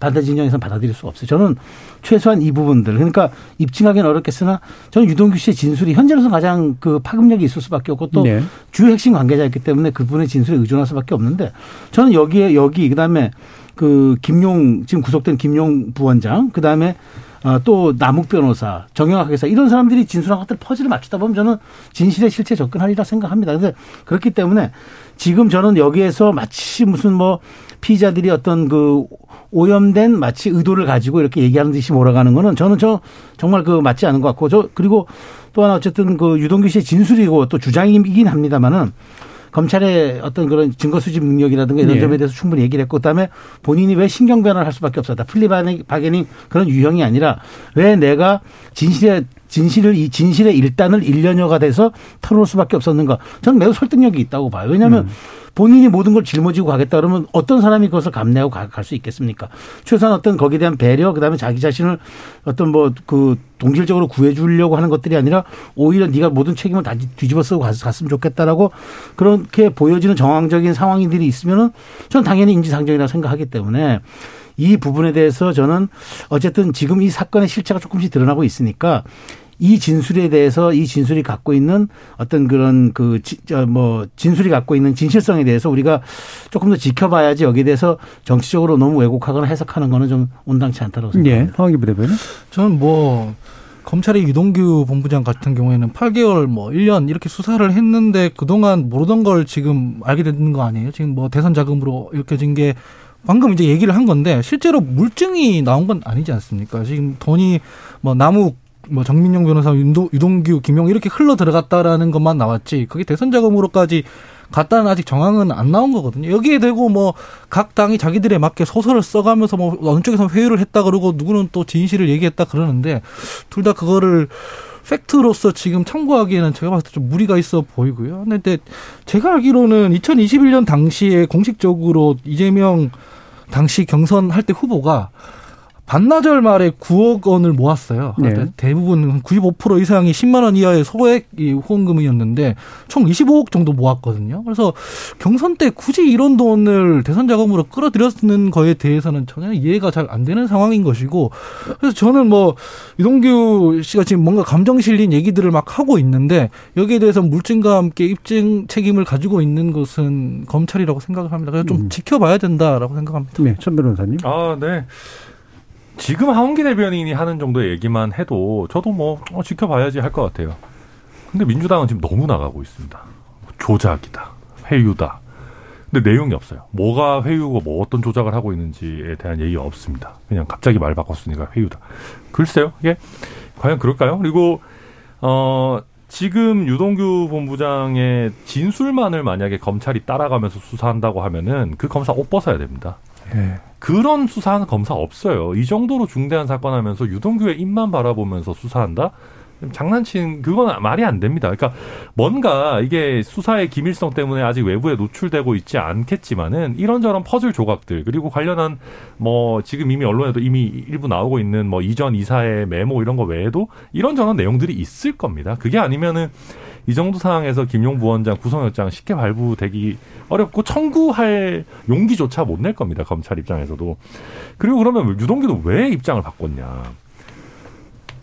반대 진영에서는 받아들일 수 없어요. 저는 최소한 이 부분들 그러니까 입증하기는 어렵겠으나 저는 유동규 씨의 진술이 현재로서 가장 그 파급력이 있을 수밖에 없고 또 네. 주요 핵심 관계자였기 때문에 그분의 진술에 의존할 수밖에 없는데 저는 여기에 여기 그다음에 그 김용 지금 구속된 김용 부원장 그다음에 어, 또 남욱 변호사, 정영학 회사 이런 사람들이 진술한 것들 퍼즐을 맞추다 보면 저는 진실에 실체 접근하리라 생각합니다. 근데 그렇기 때문에 지금 저는 여기에서 마치 무슨 뭐 피의자들이 어떤 그 오염된 마치 의도를 가지고 이렇게 얘기하는 듯이 몰아가는 거는 저는 저 정말 그 맞지 않은 것 같고 저 그리고 또 하나 어쨌든 그 유동규 씨의 진술이고 또 주장이긴 합니다만은 검찰의 어떤 그런 증거 수집 능력이라든가 이런 네. 점에 대해서 충분히 얘기를 했고 그다음에 본인이 왜 신경 변화를 할 수밖에 없었다. 플리 바게닝 그런 유형이 아니라 왜 내가 진실의 진실을 이 진실의 일단을 1년여가 돼서 털어올 수밖에 없었는가. 저는 매우 설득력이 있다고 봐요. 왜냐하면 음. 본인이 모든 걸 짊어지고 가겠다 그러면 어떤 사람이 그것을 감내하고 갈 수 있겠습니까? 최소한 어떤 거기에 대한 배려, 그 다음에 자기 자신을 어떤 뭐 그 동질적으로 구해주려고 하는 것들이 아니라 오히려 네가 모든 책임을 다 뒤집어 쓰고 갔으면 좋겠다라고 그렇게 보여지는 정황적인 상황들이 있으면은 저는 당연히 인지상정이라고 생각하기 때문에 이 부분에 대해서 저는 어쨌든 지금 이 사건의 실체가 조금씩 드러나고 있으니까 이 진술에 대해서 이 진술이 갖고 있는 어떤 그런 그, 뭐, 진술이 갖고 있는 진실성에 대해서 우리가 조금 더 지켜봐야지 여기에 대해서 정치적으로 너무 왜곡하거나 해석하는 거는 좀 온당치 않다고 생각합니다. 예.
황기 부대변인?
저는 뭐, 검찰의 유동규 본부장 같은 경우에는 8개월 뭐 1년 이렇게 수사를 했는데 그동안 모르던 걸 지금 알게 되는 거 아니에요? 지금 뭐 대선 자금으로 이렇게진 게 방금 이제 얘기를 한 건데 실제로 물증이 나온 건 아니지 않습니까? 지금 돈이 뭐 나무 뭐 정민영 변호사, 윤도, 유동규, 김용 이렇게 흘러 들어갔다라는 것만 나왔지 그게 대선 자금으로까지 갔다는 아직 정황은 안 나온 거거든요. 여기에 대고 뭐 각 당이 자기들에 맞게 소설을 써가면서 뭐 어느 쪽에서 회유를 했다 그러고 누구는 또 진실을 얘기했다 그러는데 둘 다 그거를 팩트로서 지금 참고하기에는 제가 봤을 때 좀 무리가 있어 보이고요. 근데 제가 알기로는 2021년 당시에 공식적으로 이재명 당시 경선할 때 후보가 반나절 말에 9억 원을 모았어요. 네. 대부분 95% 이상이 10만 원 이하의 소액 후원금이었는데 총 25억 정도 모았거든요. 그래서 경선 때 굳이 이런 돈을 대선 자금으로 끌어들였는 거에 대해서는 전혀 이해가 잘 안 되는 상황인 것이고 그래서 저는 뭐 이동규 씨가 지금 뭔가 감정 실린 얘기들을 막 하고 있는데 여기에 대해서 물증과 함께 입증 책임을 가지고 있는 것은 검찰이라고 생각을 합니다. 그래서 좀 음. 지켜봐야 된다라고 생각합니다.
네, 천 변호사님.
아, 네. 지금 하원기 대변인이 하는 정도의 얘기만 해도 저도 뭐 어, 지켜봐야지 할 것 같아요. 근데 민주당은 지금 너무 나가고 있습니다. 조작이다. 회유다. 근데 내용이 없어요. 뭐가 회유고 뭐 어떤 조작을 하고 있는지에 대한 얘기가 없습니다. 그냥 갑자기 말 바꿨으니까 회유다. 글쎄요. 이게 과연 그럴까요? 그리고 어 지금 유동규 본부장의 진술만을 만약에 검찰이 따라가면서 수사한다고 하면은 그 검사 옷 벗어야 됩니다. 예. 그런 수사하는 검사 없어요. 이 정도로 중대한 사건 하면서 유동규의 입만 바라보면서 수사한다? 장난친 그건 말이 안 됩니다. 그러니까 뭔가 이게 수사의 기밀성 때문에 아직 외부에 노출되고 있지 않겠지만은 이런저런 퍼즐 조각들 그리고 관련한 뭐 지금 이미 언론에도 이미 일부 나오고 있는 뭐 이전 이사의 메모 이런 거 외에도 이런저런 내용들이 있을 겁니다. 그게 아니면은 이 정도 상황에서 김용 부원장 구성영장 쉽게 발부되기 어렵고 청구할 용기조차 못 낼 겁니다. 검찰 입장에서도. 그리고 그러면 유동규도 왜 입장을 바꿨냐.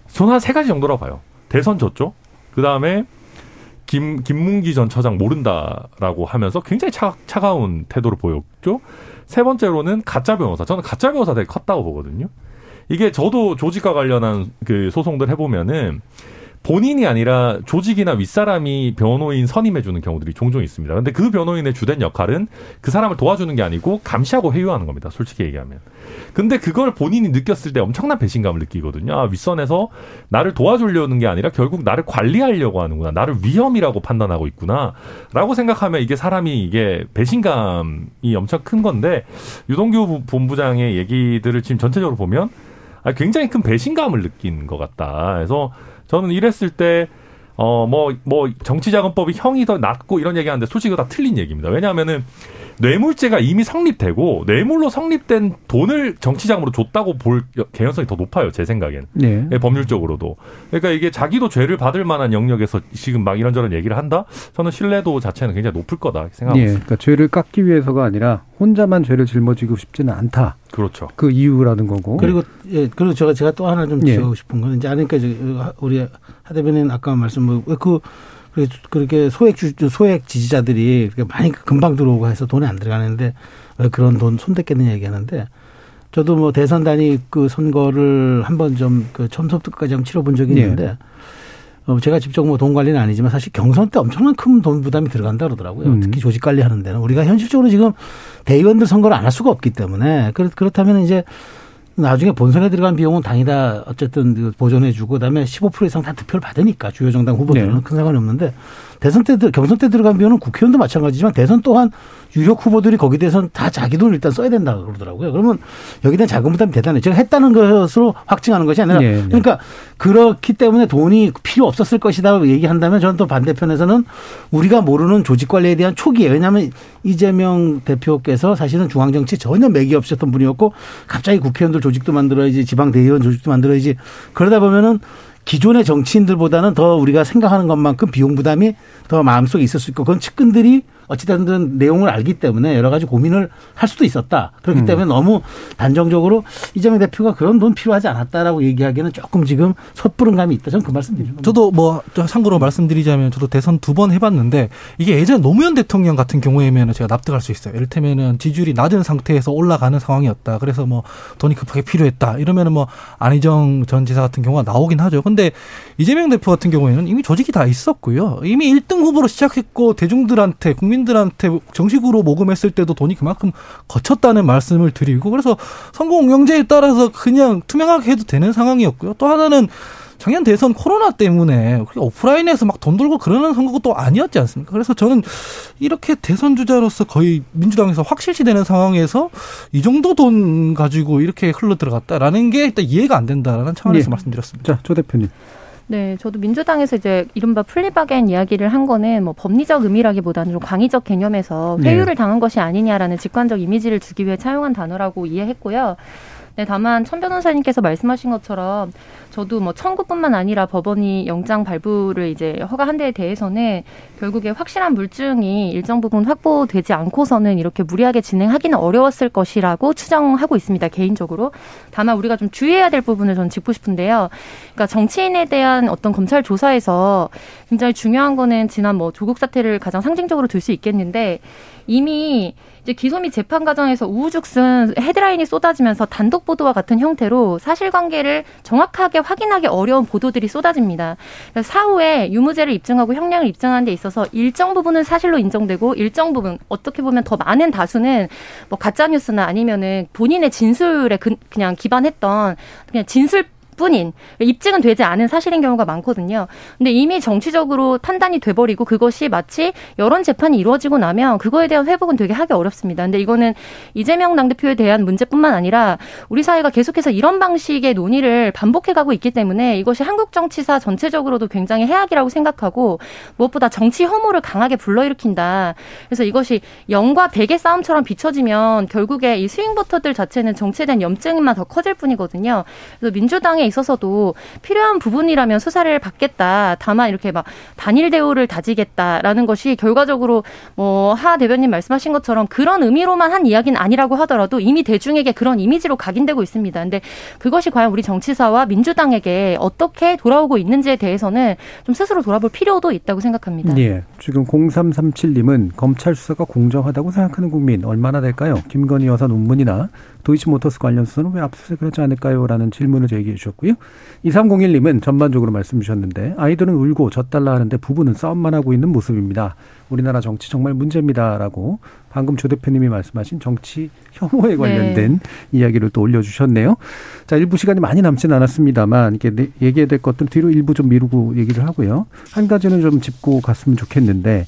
저는 한 세 가지 정도라고 봐요. 대선 졌죠. 그 다음에 김, 김문기 전 처장 모른다라고 하면서 굉장히 차, 차가운 태도를 보였죠. 세 번째로는 가짜 변호사. 저는 가짜 변호사 되게 컸다고 보거든요. 이게 저도 조직과 관련한 그 소송들 해보면은 본인이 아니라 조직이나 윗사람이 변호인 선임해 주는 경우들이 종종 있습니다. 근데 그 변호인의 주된 역할은 그 사람을 도와주는 게 아니고 감시하고 회유하는 겁니다. 솔직히 얘기하면. 근데 그걸 본인이 느꼈을 때 엄청난 배신감을 느끼거든요. 아, 윗선에서 나를 도와주려는 게 아니라 결국 나를 관리하려고 하는구나. 나를 위험이라고 판단하고 있구나. 라고 생각하면 이게 사람이 이게 배신감이 엄청 큰 건데 유동규 본부장의 얘기들을 지금 전체적으로 보면 아, 굉장히 큰 배신감을 느낀 것 같다. 그래서 저는 이랬을 때 어, 뭐, 뭐, 정치자금법이 형이 더 낮고 이런 얘기 하는데 솔직히 다 틀린 얘기입니다. 왜냐하면은 뇌물죄가 이미 성립되고 뇌물로 성립된 돈을 정치자금으로 줬다고 볼 개연성이 더 높아요. 제 생각엔.
네.
예, 법률적으로도. 그러니까 이게 자기도 죄를 받을 만한 영역에서 지금 막 이런저런 얘기를 한다? 저는 신뢰도 자체는 굉장히 높을 거다 생각하고
예,
있습니다.
그러니까 죄를 깎기 위해서가 아니라 혼자만 죄를 짊어지고 싶지는 않다.
그렇죠.
그 이유라는 거고.
그리고 예 그리고 제가 제가 또 하나 좀
예.
지적하고 싶은 거는 이제 아니까 우리 하 대변인 아까 말씀 뭐그 그렇게 소액 주 소액 지지자들이 그렇게 많이 금방 들어오고 해서 돈이 안 들어가는데 왜 그런 돈 손댔겠느냐 얘기하는데 저도 뭐 대선 단위 그 선거를 한번 좀그 처음부터 끝까지 한번 치러본 적이
예.
있는데 어 제가 직접 뭐 돈 관리는 아니지만 사실 경선 때 엄청난 큰 돈 부담이 들어간다 그러더라고요.
음.
특히 조직 관리하는 데는 우리가 현실적으로 지금 대의원들 선거를 안 할 수가 없기 때문에 그렇 그렇다면 이제 나중에 본선에 들어간 비용은 당이다 어쨌든 그 보존해주고 그다음에 15% 이상 다 득표를 받으니까 주요 정당 후보들은
네.
큰 상관이 없는데 대선 때 들- 경선 때 들어간 비용은 국회의원도 마찬가지지만 대선 또한 유력 후보들이 거기 대해서는 다 자기 돈을 일단 써야 된다 고 그러더라고요. 그러면 여기에 대한 자금 부담이 대단해. 제가 했다는 것으로 확증하는 것이 아니라
네, 네.
그러니까 그렇기 때문에 돈이 필요 없었을 것이다 얘기한다면 저는 또 반대편에서는 우리가 모르는 조직 관리에 대한 초기에 왜냐하면 이재명 대표께서 사실은 중앙정치 전혀 맥이 없었던 분이었고 갑자기 국회의원들 조직도 만들어야지 지방 대의원 조직도 만들어야지 그러다 보면은 기존의 정치인들보다는 더 우리가 생각하는 것만큼 비용 부담이 더 마음속에 있을 수 있고 그건 측근들이 어찌됐든 내용을 알기 때문에 여러 가지 고민을 할 수도 있었다. 그렇기 때문에 너무 단정적으로 이재명 대표가 그런 돈 필요하지 않았다라고 얘기하기에는 조금 지금 섣부른 감이 있다. 저는 그 말씀 드리는 겁니다.
저도 뭐 참고로 말씀드리자면 저도 대선 두 번 해봤는데 이게 예전 노무현 대통령 같은 경우에는 제가 납득할 수 있어요. 이를테면은 지지율이 낮은 상태에서 올라가는 상황이었다. 그래서 뭐 돈이 급하게 필요했다. 이러면은 뭐 안희정 전 지사 같은 경우가 나오긴 하죠. 근데 이재명 대표 같은 경우에는 이미 조직이 다 있었고요. 이미 1등 후보로 시작했고 대중들한테 국민 들한테 정식으로 모금했을 때도 돈이 그만큼 거쳤다는 말씀을 드리고 그래서 선거 운영제에 따라서 그냥 투명하게 해도 되는 상황이었고요. 또 하나는 작년 대선 코로나 때문에 오프라인에서 막 돈 돌고 그러는 선거가 또 아니었지 않습니까? 그래서 저는 이렇게 대선 주자로서 거의 민주당에서 확실시 되는 상황에서 이 정도 돈 가지고 이렇게 흘러 들어갔다라는 게 일단 이해가 안 된다라는 차원에서
예.
말씀드렸습니다.
자, 조 대표님.
네, 저도 민주당에서 이제 이른바 플리바겐 이야기를 한 거는 뭐 법리적 의미라기보다는 좀 광의적 개념에서
네.
회유를 당한 것이 아니냐라는 직관적 이미지를 주기 위해 차용한 단어라고 이해했고요. 네, 다만 천 변호사님께서 말씀하신 것처럼 저도 뭐 청구뿐만 아니라 법원이 영장 발부를 이제 허가한 데에 대해서는 결국에 확실한 물증이 일정 부분 확보되지 않고서는 이렇게 무리하게 진행하기는 어려웠을 것이라고 추정하고 있습니다. 개인적으로. 다만 우리가 좀 주의해야 될 부분을 저는 짚고 싶은데요. 그러니까 정치인에 대한 어떤 검찰 조사에서 굉장히 중요한 거는 지난 뭐 조국 사태를 가장 상징적으로 들 수 있겠는데 이미 이제 기소 및 재판 과정에서 우후죽순 헤드라인이 쏟아지면서 단독 보도와 같은 형태로 사실관계를 정확하게 확인하기 어려운 보도들이 쏟아집니다. 사후에 유무죄를 입증하고 형량을 입증하는 데 있어서 일정 부분은 사실로 인정되고 일정 부분 어떻게 보면 더 많은 다수는 뭐 가짜 뉴스나 아니면은 본인의 진술에 그, 그냥 기반했던 그냥 진술 뿐인 입증은 되지 않은 사실인 경우가 많거든요. 근데 이미 정치적으로 판단이 돼버리고 그것이 마치 여론 재판이 이루어지고 나면 그거에 대한 회복은 되게 하기 어렵습니다. 근데 이거는 이재명 당대표에 대한 문제뿐만 아니라 우리 사회가 계속해서 이런 방식의 논의를 반복해가고 있기 때문에 이것이 한국 정치사 전체적으로도 굉장히 해악이라고 생각하고 무엇보다 정치 혐오를 강하게 불러일으킨다. 그래서 이것이 영과 백의 싸움처럼 비춰지면 결국에 이 스윙버터들 자체는 정치에 대한 염증만 더 커질 뿐이거든요. 그래서 민주당에 있어서도 필요한 부분이라면 수사를 받겠다. 다만 이렇게 막 단일 대우를 다지겠다라는 것이 결과적으로 뭐 하 대변인 말씀하신 것처럼 그런 의미로만 한 이야기는 아니라고 하더라도 이미 대중에게 그런 이미지로 각인되고 있습니다. 근데 그것이 과연 우리 정치사와 민주당에게 어떻게 돌아오고 있는지에 대해서는 좀 스스로 돌아볼 필요도 있다고 생각합니다.
예. 지금 0337님은 검찰 수사가 공정하다고 생각하는 국민 얼마나 될까요? 김건희 여사 논문이나 도이치모터스 관련 수사는 왜 압수수색을 하지 않을까요?라는 질문을 제기해 주셨고요. 2301님은 전반적으로 말씀 주셨는데 아이들은 울고 젖달라 하는데 부부는 싸움만 하고 있는 모습입니다. 우리나라 정치 정말 문제입니다라고 방금 조 대표님이 말씀하신 정치 혐오에 관련된 네. 이야기를 또 올려주셨네요. 자, 일부 시간이 많이 남지는 않았습니다만 이게 얘기해야 될 것들 뒤로 일부 좀 미루고 얘기를 하고요. 한 가지는 좀 짚고 갔으면 좋겠는데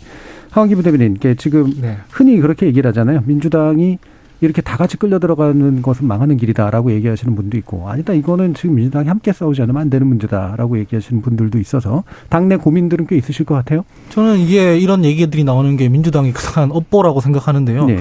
하원기 부대변인, 지금 네. 흔히 그렇게 얘기를 하잖아요. 민주당이 이렇게 다 같이 끌려 들어가는 것은 망하는 길이다라고 얘기하시는 분도 있고 아니다 이거는 지금 민주당이 함께 싸우지 않으면 안 되는 문제다라고 얘기하시는 분들도 있어서 당내 고민들은 꽤 있으실 것 같아요.
저는 이게 이런 얘기들이 나오는 게 민주당이 그동안 업보라고 생각하는데요. 네.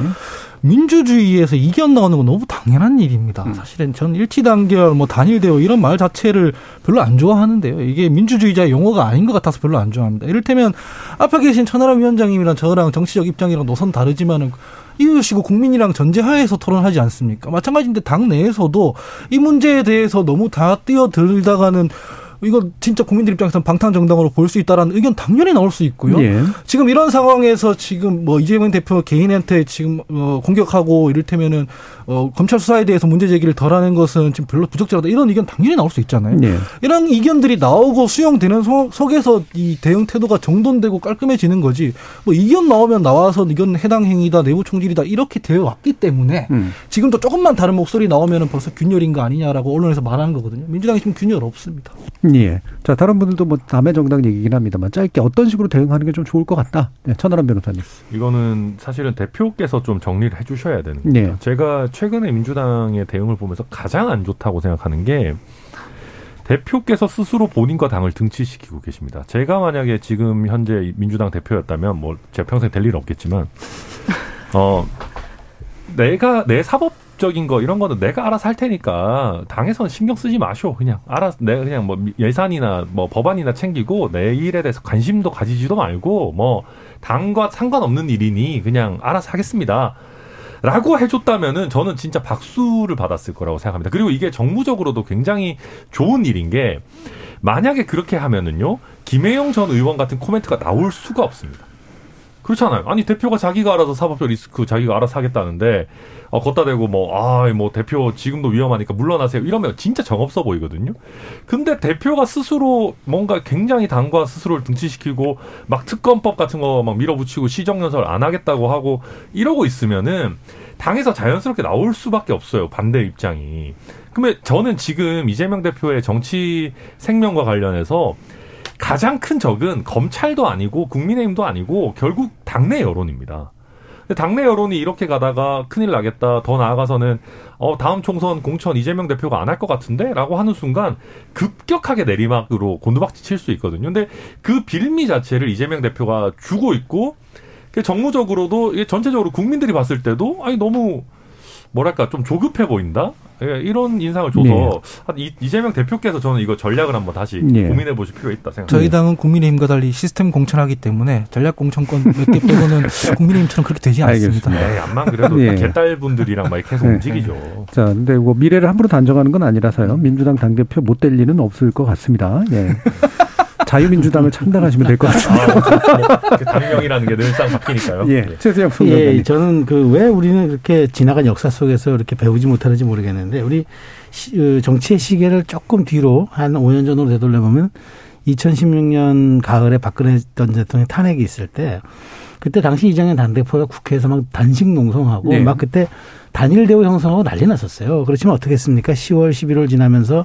민주주의에서 이견 나오는 건 너무 당연한 일입니다. 음. 사실은 전 일치단결, 뭐 단일대우 이런 말 자체를 별로 안 좋아하는데요. 이게 민주주의자 용어가 아닌 것 같아서 별로 안 좋아합니다. 이를테면 앞에 계신 천하람 위원장님이랑 저랑 정치적 입장이랑 노선 다르지만은 이웃이고 국민이랑 전제하에서 토론하지 않습니까? 마찬가지인데 당 내에서도 이 문제에 대해서 너무 다 뛰어들다가는 이거 진짜 국민들 입장에서는 방탄 정당으로 볼 수 있다라는 의견 당연히 나올 수 있고요. 예. 지금 이런 상황에서 지금 뭐 이재명 대표 개인한테 지금 어 공격하고 이를테면은 어 검찰 수사에 대해서 문제 제기를 덜하는 것은 지금 별로 부적절하다 이런 의견 당연히 나올 수 있잖아요. 예. 이런 의견들이 나오고 수용되는 속, 속에서 이 대응 태도가 정돈되고 깔끔해지는 거지. 뭐 의견 나오면 나와서 이건 해당 행위다 내부 총질이다 이렇게 되어 왔기 때문에 음. 지금도 조금만 다른 목소리 나오면은 벌써 균열인 거 아니냐라고 언론에서 말하는 거거든요. 민주당이 지금 균열 없습니다.
예. 자, 다른 분들도 뭐 남의 정당 얘기긴 합니다만 짧게 어떤 식으로 대응하는 게 좀 좋을 것 같다. 네, 천하람 변호사님.
이거는 사실은 대표께서 좀 정리를 해 주셔야 되는 거예요. 예. 제가 최근에 민주당의 대응을 보면서 가장 안 좋다고 생각하는 게 대표께서 스스로 본인과 당을 등치시키고 계십니다. 제가 만약에 지금 현재 민주당 대표였다면 뭐 제 평생 될 일 없겠지만 어 내가 내 사법 법적인 거 이런 거는 내가 알아서 할 테니까 당에서는 신경 쓰지 마쇼. 그냥 알아서 내가 그냥 뭐 예산이나 뭐 법안이나 챙기고 내 일에 대해서 관심도 가지지도 말고 뭐 당과 상관없는 일이니 그냥 알아서 하겠습니다. 라고 해줬다면은 저는 진짜 박수를 받았을 거라고 생각합니다. 그리고 이게 정무적으로도 굉장히 좋은 일인 게 만약에 그렇게 하면은요 김혜영 전 의원 같은 코멘트가 나올 수가 없습니다. 그렇잖아요. 아니 대표가 자기가 알아서 사법적 리스크 자기가 알아서 하겠다는데 어 걷다 대고 뭐 아뭐 뭐 대표 지금도 위험하니까 물러나세요 이러면 진짜 정없어 보이거든요. 근데 대표가 스스로 뭔가 굉장히 당과 스스로를 등치시키고 막 특검법 같은 거 막 밀어붙이고 시정연설 안 하겠다고 하고 이러고 있으면은 당에서 자연스럽게 나올 수밖에 없어요 반대 입장이. 그러면 저는 지금 이재명 대표의 정치 생명과 관련해서 가장 큰 적은 검찰도 아니고 국민의힘도 아니고 결국 당내 여론입니다. 당내 여론이 이렇게 가다가 큰일 나겠다. 더 나아가서는 어 다음 총선 공천 이재명 대표가 안 할 것 같은데라고 하는 순간 급격하게 내리막으로 곤두박질 칠 수 있거든요. 근데 그 빌미 자체를 이재명 대표가 주고 있고 정무적으로도 전체적으로 국민들이 봤을 때도 아니 너무 뭐랄까 좀 조급해 보인다. 예, 이런 인상을 줘서 네. 이재명 대표께서 저는 이거 전략을 한번 다시 네. 고민해 보실 필요가 있다 생각합니다.
저희 당은 국민의힘과 달리 시스템 공천하기 때문에 전략 공천권 몇 개 빼고는 국민의힘처럼 그렇게 되지 않습니다.
네, 암만 그래도 네. 개딸분들이랑 막 계속 네. 움직이죠.
자, 근데 뭐 미래를 함부로 단정하는 건 아니라서요. 민주당 당대표 못될 리는 없을 것 같습니다. 예. 자유민주당을 창당하시면 될 것 같습니다.
아, 그 당명이라는 게 늘상 바뀌니까요.
예, 예. 최수영 예, 저는 그 왜 우리는 그렇게 지나간 역사 속에서 이렇게 배우지 못하는지 모르겠는데 우리 어, 정치의 시계를 조금 뒤로 한 5년 전으로 되돌려 보면 2016년 가을에 박근혜 전 대통령 탄핵이 있을 때 그때 당시 이정현 당대표가 국회에서 막 단식 농성하고 네. 막 그때 단일 대우 형성하고 난리 났었어요. 그렇지만 어떻게 했습니까? 10월, 11월 지나면서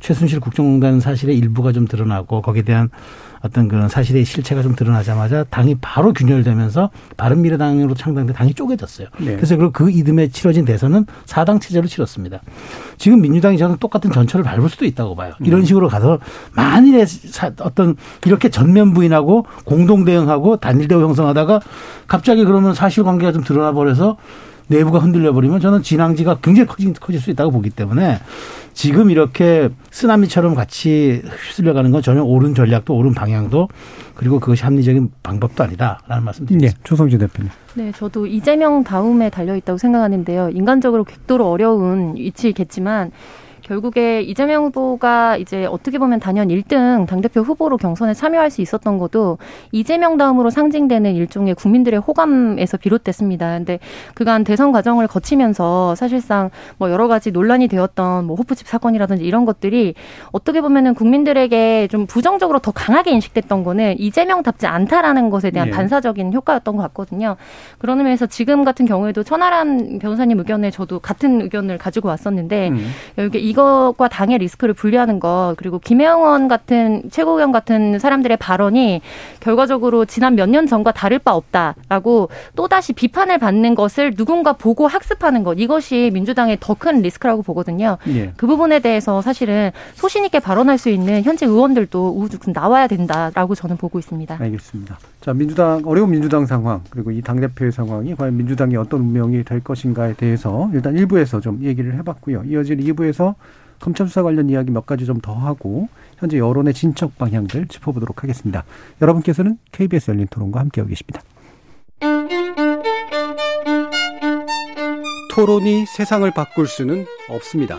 최순실 국정농단 사실의 일부가 좀 드러나고 거기에 대한 어떤 그런 사실의 실체가 좀 드러나자마자 당이 바로 균열되면서 바른미래당으로 창당돼 당이 쪼개졌어요. 네. 그래서 그 이듬해 치러진 대선은 사당 체제로 치렀습니다. 지금 민주당이 저는 똑같은 전철을 밟을 수도 있다고 봐요. 이런 음. 식으로 가서 만일에 어떤 이렇게 전면 부인하고 공동 대응하고 단일 대우 형성하다가 갑자기 그러면 사실관계가 좀 드러나 버려서 내부가 흔들려 버리면 저는 진앙지가 굉장히 커질 수 있다고 보기 때문에 지금 이렇게 쓰나미처럼 같이 휩쓸려 가는 건 전혀 옳은 전략도 옳은 방향도 그리고 그것이 합리적인 방법도 아니다라는 말씀드립니다.
네, 조성진 대표님.
네, 저도 이재명 다음에 달려 있다고 생각하는데요. 인간적으로 극도로 어려운 위치겠지만 결국에 이재명 후보가 이제 어떻게 보면 단연 1등 당대표 후보로 경선에 참여할 수 있었던 것도 이재명 다음으로 상징되는 일종의 국민들의 호감에서 비롯됐습니다. 근데 그간 대선 과정을 거치면서 사실상 뭐 여러 가지 논란이 되었던 뭐 호프집 사건이라든지 이런 것들이 어떻게 보면은 국민들에게 좀 부정적으로 더 강하게 인식됐던 거는 이재명답지 않다라는 것에 대한
예.
반사적인 효과였던 것 같거든요. 그런 의미에서 지금 같은 경우에도 천하람 변호사님 의견에 저도 같은 의견을 가지고 왔었는데
음.
이게 이것과 당의 리스크를 분리하는 것 그리고 김혜원 같은 최고위원 같은 사람들의 발언이 결과적으로 지난 몇 년 전과 다를 바 없다라고 또다시 비판을 받는 것을 누군가 보고 학습하는 것 이것이 민주당의 더 큰 리스크라고 보거든요.
예.
그 부분에 대해서 사실은 소신 있게 발언할 수 있는 현재 의원들도 우후죽순 나와야 된다라고 저는 보고 있습니다.
알겠습니다. 자, 민주당, 어려운 민주당 상황, 그리고 이 당대표의 상황이 과연 민주당이 어떤 운명이 될 것인가에 대해서 일단 1부에서 좀 얘기를 해봤고요. 이어질 2부에서 검찰 수사 관련 이야기 몇 가지 좀 더 하고, 현재 여론의 진척 방향들 짚어보도록 하겠습니다. 여러분께서는 KBS 열린 토론과 함께하고 계십니다. 토론이 세상을 바꿀 수는 없습니다.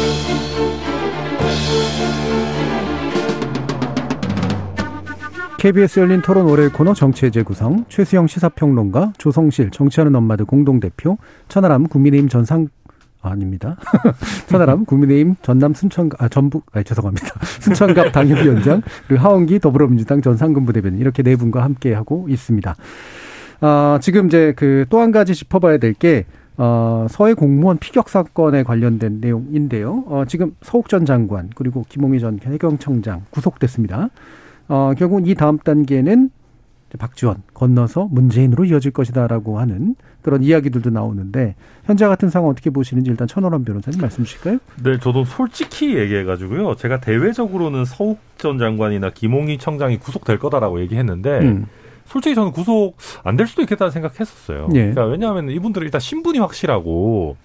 KBS 열린 토론 월요일 코너 정치의 재구성 최수영 시사평론가 조성실 정치하는 엄마들 공동대표 천하람 국민의힘 전상 아, 아닙니다. 천하람 국민의힘 전남 순천 아 전북 아 죄송합니다. 순천갑 당협위원장 그리고 하원기 더불어민주당 전상근부 대변인 이렇게 네 분과 함께 하고 있습니다. 아, 지금 이제 그 또 한 가지 짚어봐야 될게 어, 서해 공무원 피격 사건에 관련된 내용인데요. 어, 지금 서욱 전 장관 그리고 김홍희 전 해경청장 구속됐습니다. 어, 결국 이 다음 단계는 박지원 건너서 문재인으로 이어질 것이다라고 하는 그런 이야기들도 나오는데 현재 같은 상황 어떻게 보시는지 일단 천호람 변호사님 말씀 주실까요?
네, 저도 솔직히 얘기해가지고요. 제가 대외적으로는 서욱 전 장관이나 김홍희 청장이 구속될 거다라고 얘기했는데
음.
솔직히 저는 구속 안 될 수도 있겠다는 생각했었어요.
예.
그러니까 왜냐하면 이분들은 일단 신분이 확실하고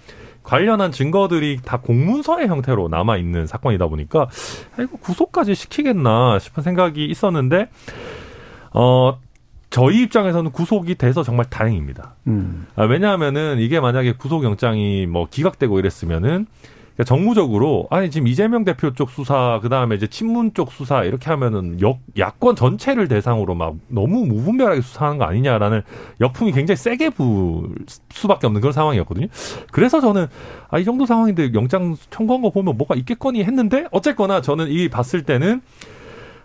관련한 증거들이 다 공문서의 형태로 남아 있는 사건이다 보니까 아, 이거 구속까지 시키겠나 싶은 생각이 있었는데 어 저희 입장에서는 구속이 돼서 정말 다행입니다.
음.
아, 왜냐하면은 이게 만약에 구속영장이 뭐 기각되고 이랬으면은 그러니까 정무적으로 아니 지금 이재명 대표 쪽 수사 그 다음에 이제 친문 쪽 수사 이렇게 하면은 역 야권 전체를 대상으로 막 너무 무분별하게 수사하는 거 아니냐라는 역풍이 굉장히 세게 불 수밖에 없는 그런 상황이었거든요. 그래서 저는 아 이 정도 상황인데 영장 청구한 거 보면 뭐가 있겠거니 했는데 어쨌거나 저는 이 봤을 때는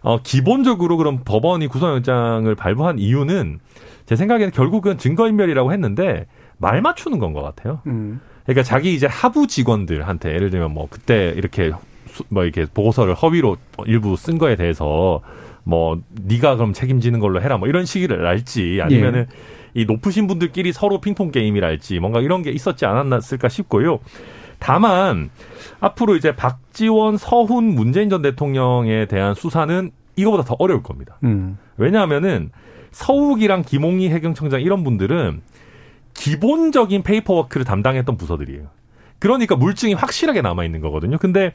어 기본적으로 그럼 법원이 구속영장을 발부한 이유는 제 생각에는 결국은 증거인멸이라고 했는데 말 맞추는 건 것 같아요.
음.
그러니까 자기 이제 하부 직원들한테 예를 들면 뭐 그때 이렇게 수- 뭐 이렇게 보고서를 허위로 일부 쓴 거에 대해서 뭐 네가 그럼 책임지는 걸로 해라 뭐 이런 식이랄지 아니면은 이 높으신 분들끼리 서로 핑퐁 게임이랄지 뭔가 이런 게 있었지 않았을까 싶고요. 다만 앞으로 이제 박지원, 서훈, 문재인 전 대통령에 대한 수사는 이거보다 더 어려울 겁니다.
음.
왜냐하면은 서욱이랑 김홍희 해경청장 이런 분들은 기본적인 paperwork를 담당했던 부서들이에요. 그러니까 물증이 확실하게 남아 있는 거거든요. 근데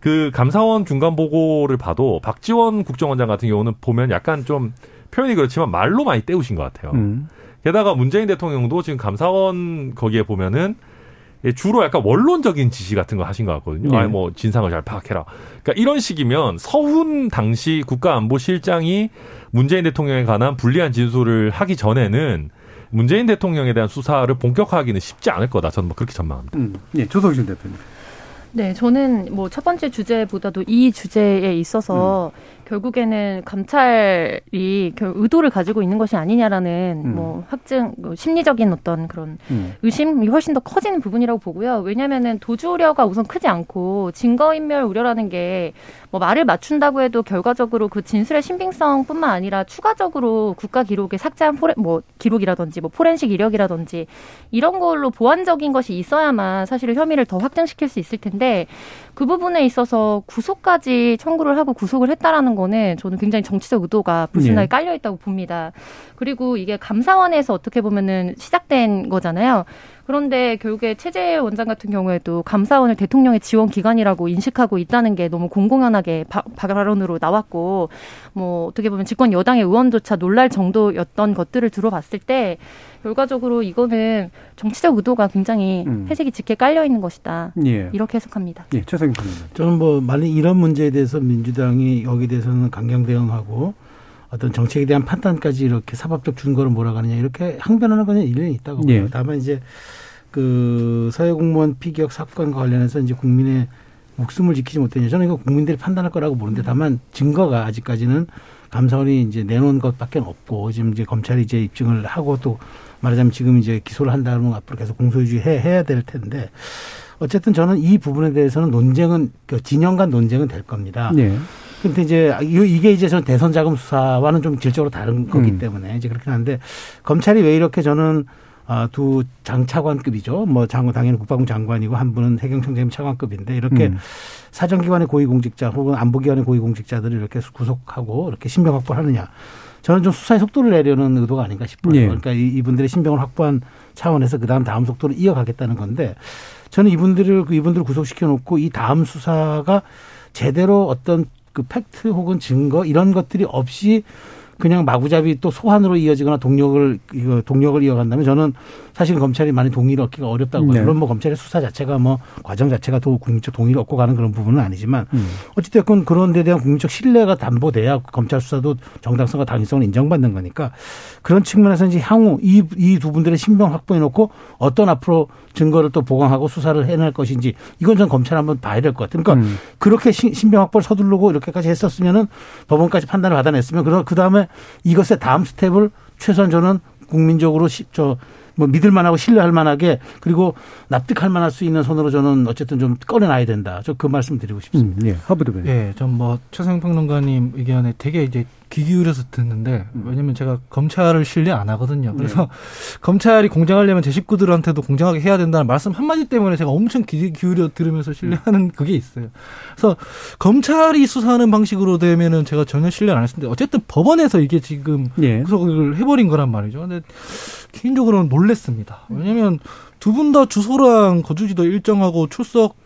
그 감사원 중간 보고를 봐도 박지원 국정원장 같은 경우는 보면 약간 좀 표현이 그렇지만 말로 많이 때우신 것 같아요.
음.
게다가 문재인 대통령도 지금 감사원 거기에 보면은 예, 주로 약간 원론적인 지시 같은 거 하신 것 같거든요.
네.
아니 뭐 진상을 잘 파악해라. 그러니까 이런 식이면 서훈 당시 국가안보실장이 문재인 대통령에 관한 불리한 진술을 하기 전에는 문재인 대통령에 대한 수사를 본격화하기는 쉽지 않을 거다. 저는 뭐 그렇게 전망합니다.
음. 예, 조성실 대표님.
네, 저는 뭐 첫 번째 주제보다도 이 주제에 있어서 결국에는 감찰이 결 의도를 가지고 있는 것이 아니냐라는
음.
뭐 확증, 뭐 심리적인 어떤 그런
음.
의심이 훨씬 더 커지는 부분이라고 보고요. 왜냐하면은 도주 우려가 우선 크지 않고 증거 인멸 우려라는 게 뭐 말을 맞춘다고 해도 결과적으로 그 진술의 신빙성뿐만 아니라 추가적으로 국가 기록에 삭제한 포렌 뭐 기록이라든지 뭐 포렌식 이력이라든지 이런 걸로 보완적인 것이 있어야만 사실 혐의를 더 확증시킬 수 있을 텐데 그 부분에 있어서 구속까지 청구를 하고 구속을 했다라는 거는 저는 굉장히 정치적 의도가 불순하게
예.
깔려 있다고 봅니다. 그리고 이게 감사원에서 어떻게 보면은 시작된 거잖아요. 그런데 결국에 최재 원장 같은 경우에도 감사원을 대통령의 지원 기관이라고 인식하고 있다는 게 너무 공공연하게 바- 발언으로 나왔고 뭐 어떻게 보면 집권 여당의 의원조차 놀랄 정도였던 것들을 들어봤을 때 결과적으로 이거는 정치적 의도가 굉장히
음.
회색이 짙게 깔려 있는 것이다.
예.
이렇게 해석합니다.
예, 최성인 판님.
저는 뭐 만약 이런 문제에 대해서 민주당이 여기에 대해서는 강경 대응하고 어떤 정책에 대한 판단까지 이렇게 사법적 증거를 몰아가느냐 이렇게 항변하는 건 일리는 있다고
예.
봐요. 다만 이제 그 사회공무원 피격 사건과 관련해서 이제 국민의 목숨을 지키지 못했냐 저는 이거 국민들이 판단할 거라고 보는데 다만 증거가 아직까지는 감사원이 이제 내놓은 것밖에 없고 지금 이제 검찰이 이제 입증을 하고 또 말하자면 지금 이제 기소를 한다면 앞으로 계속 공소유지 해, 해야 될 텐데 어쨌든 저는 이 부분에 대해서는 논쟁은 그 진영 간 논쟁은 될 겁니다.
예.
근데 이제 이- 이게 이제 저는 대선 자금 수사와는 좀 질적으로 다른 거기
음.
때문에 이제 그렇긴 한데 검찰이 왜 이렇게 저는 아, 두 장차관급이죠. 뭐 장관 당연히 국방부 장관이고 한 분은 해경청장님 차관급인데 이렇게
음.
사정기관의 고위공직자 혹은 안보기관의 고위공직자들을 이렇게 구속하고 이렇게 신병 확보를 하느냐. 저는 좀 수사의 속도를 내려는 의도가 아닌가 싶어요.
예.
그러니까 이- 이분들의 신병을 확보한 차원에서 그 다음 다음 속도를 이어가겠다는 건데 저는 이분들을 그 이분들을 구속시켜 놓고 이 다음 수사가 제대로 어떤 그 팩트 혹은 증거 이런 것들이 없이 그냥 마구잡이 또 소환으로 이어지거나 동력을 이거 동력을 이어간다면 저는 사실 검찰이 많이 동의를 얻기가 어렵다고 봐요.
네.
물론 뭐 검찰의 수사 자체가 뭐 과정 자체가 또 국민적 동의를 얻고 가는 그런 부분은 아니지만
음.
어찌됐건 그런 데 대한 국민적 신뢰가 담보돼야 검찰 수사도 정당성과 당위성을 인정받는 거니까 그런 측면에서 이제 향후 이 이 두 분들의 신병 확보해 놓고 어떤 앞으로 증거를 또 보강하고 수사를 해낼 것인지 이건 전 검찰 한번 봐야 될 것 같아요. 그러니까
음.
그렇게 신- 신병 확보를 서두르고 이렇게까지 했었으면은 법원까지 판단을 받아냈으면 그러- 그 다음에 이것의 다음 스텝을 최소한 저는 국민적으로 시, 저, 뭐 믿을 만하고 신뢰할 만하게 그리고 납득할 만할 수 있는 손으로 저는 어쨌든 좀 꺼내놔야 된다. 저 그 말씀 드리고 싶습니다.
음, 예. 하부드 변.
예, 전뭐 최성 평론가님 의견에 되게 이제 귀 기울여서 듣는데 왜냐면 제가 검찰을 신뢰 안 하거든요. 그래서 검찰이 공정하려면 제 식구들한테도 공정하게 해야 된다는 말씀 한마디 때문에 제가 엄청 귀 기울여 들으면서 신뢰하는 그게 있어요. 그래서 검찰이 수사하는 방식으로 되면은 제가 전혀 신뢰 안 했는데 어쨌든 법원에서 이게 지금
예.
구속을 해버린 거란 말이죠. 근데 개인적으로는 놀랬습니다. 왜냐면 두 분 다 주소랑 거주지도 일정하고 출석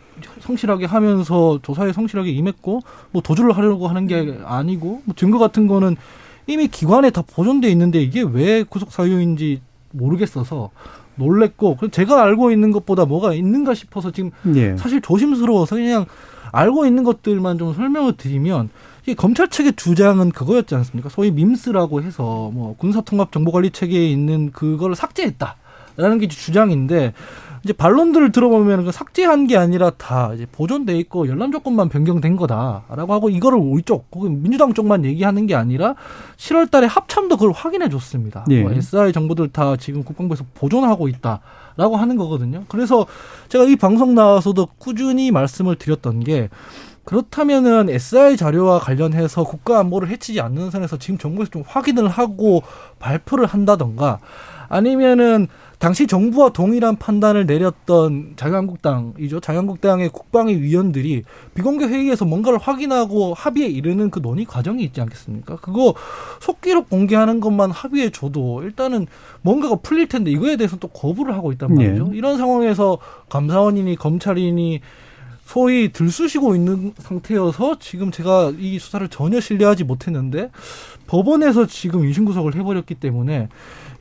성실하게 하면서 조사에 성실하게 임했고 뭐 도주를 하려고 하는 게 아니고 뭐 증거 같은 거는 이미 기관에 다 보존돼 있는데 이게 왜 구속 사유인지 모르겠어서 놀랬고 제가 알고 있는 것보다 뭐가 있는가 싶어서 지금
예.
사실 조심스러워서 그냥 알고 있는 것들만 좀 설명을 드리면 이게 검찰 측의 주장은 그거였지 않습니까? 소위 밈스라고 해서 뭐 군사통합 정보관리 체계에 있는 그걸 삭제했다라는 게 주장인데 이제 반론들을 들어보면 그 삭제한 게 아니라 다 이제 보존돼 있고 열람 조건만 변경된 거다라고 하고 이거를 우리 쪽 혹은 민주당 쪽만 얘기하는 게 아니라 7월달에 합참도 그걸 확인해 줬습니다.
예.
뭐 SI 정보들 다 지금 국방부에서 보존하고 있다라고 하는 거거든요. 그래서 제가 이 방송 나와서도 꾸준히 말씀을 드렸던 게 그렇다면은 SI 자료와 관련해서 국가 안보를 해치지 않는 선에서 지금 정부에서 좀 확인을 하고 발표를 한다던가 아니면은 당시 정부와 동일한 판단을 내렸던 자유한국당이죠. 자유한국당의 국방위 위원들이 비공개 회의에서 뭔가를 확인하고 합의에 이르는 그 논의 과정이 있지 않겠습니까? 그거 속기록 공개하는 것만 합의해 줘도 일단은 뭔가가 풀릴 텐데 이거에 대해서 또 거부를 하고 있단 말이죠. 이런 상황에서 감사원이니 검찰이니 소위 들쑤시고 있는 상태여서 지금 제가 이 수사를 전혀 신뢰하지 못했는데 법원에서 지금 인신구속을 해버렸기 때문에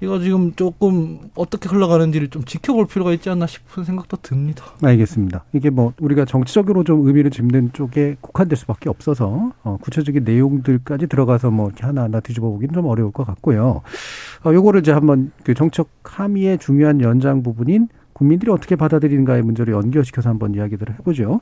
이거 지금 조금 어떻게 흘러가는지를 좀 지켜볼 필요가 있지 않나 싶은 생각도 듭니다.
알겠습니다. 이게 뭐 우리가 정치적으로 좀 의미를 짓는 쪽에 국한될 수밖에 없어서 어, 구체적인 내용들까지 들어가서 뭐 이렇게 하나하나 뒤집어 보기는 좀 어려울 것 같고요. 어, 요거를 이제 한번 그 정책 함의의 중요한 연장 부분인 국민들이 어떻게 받아들이는가의 문제를 연결시켜서 한번 이야기들을 해보죠.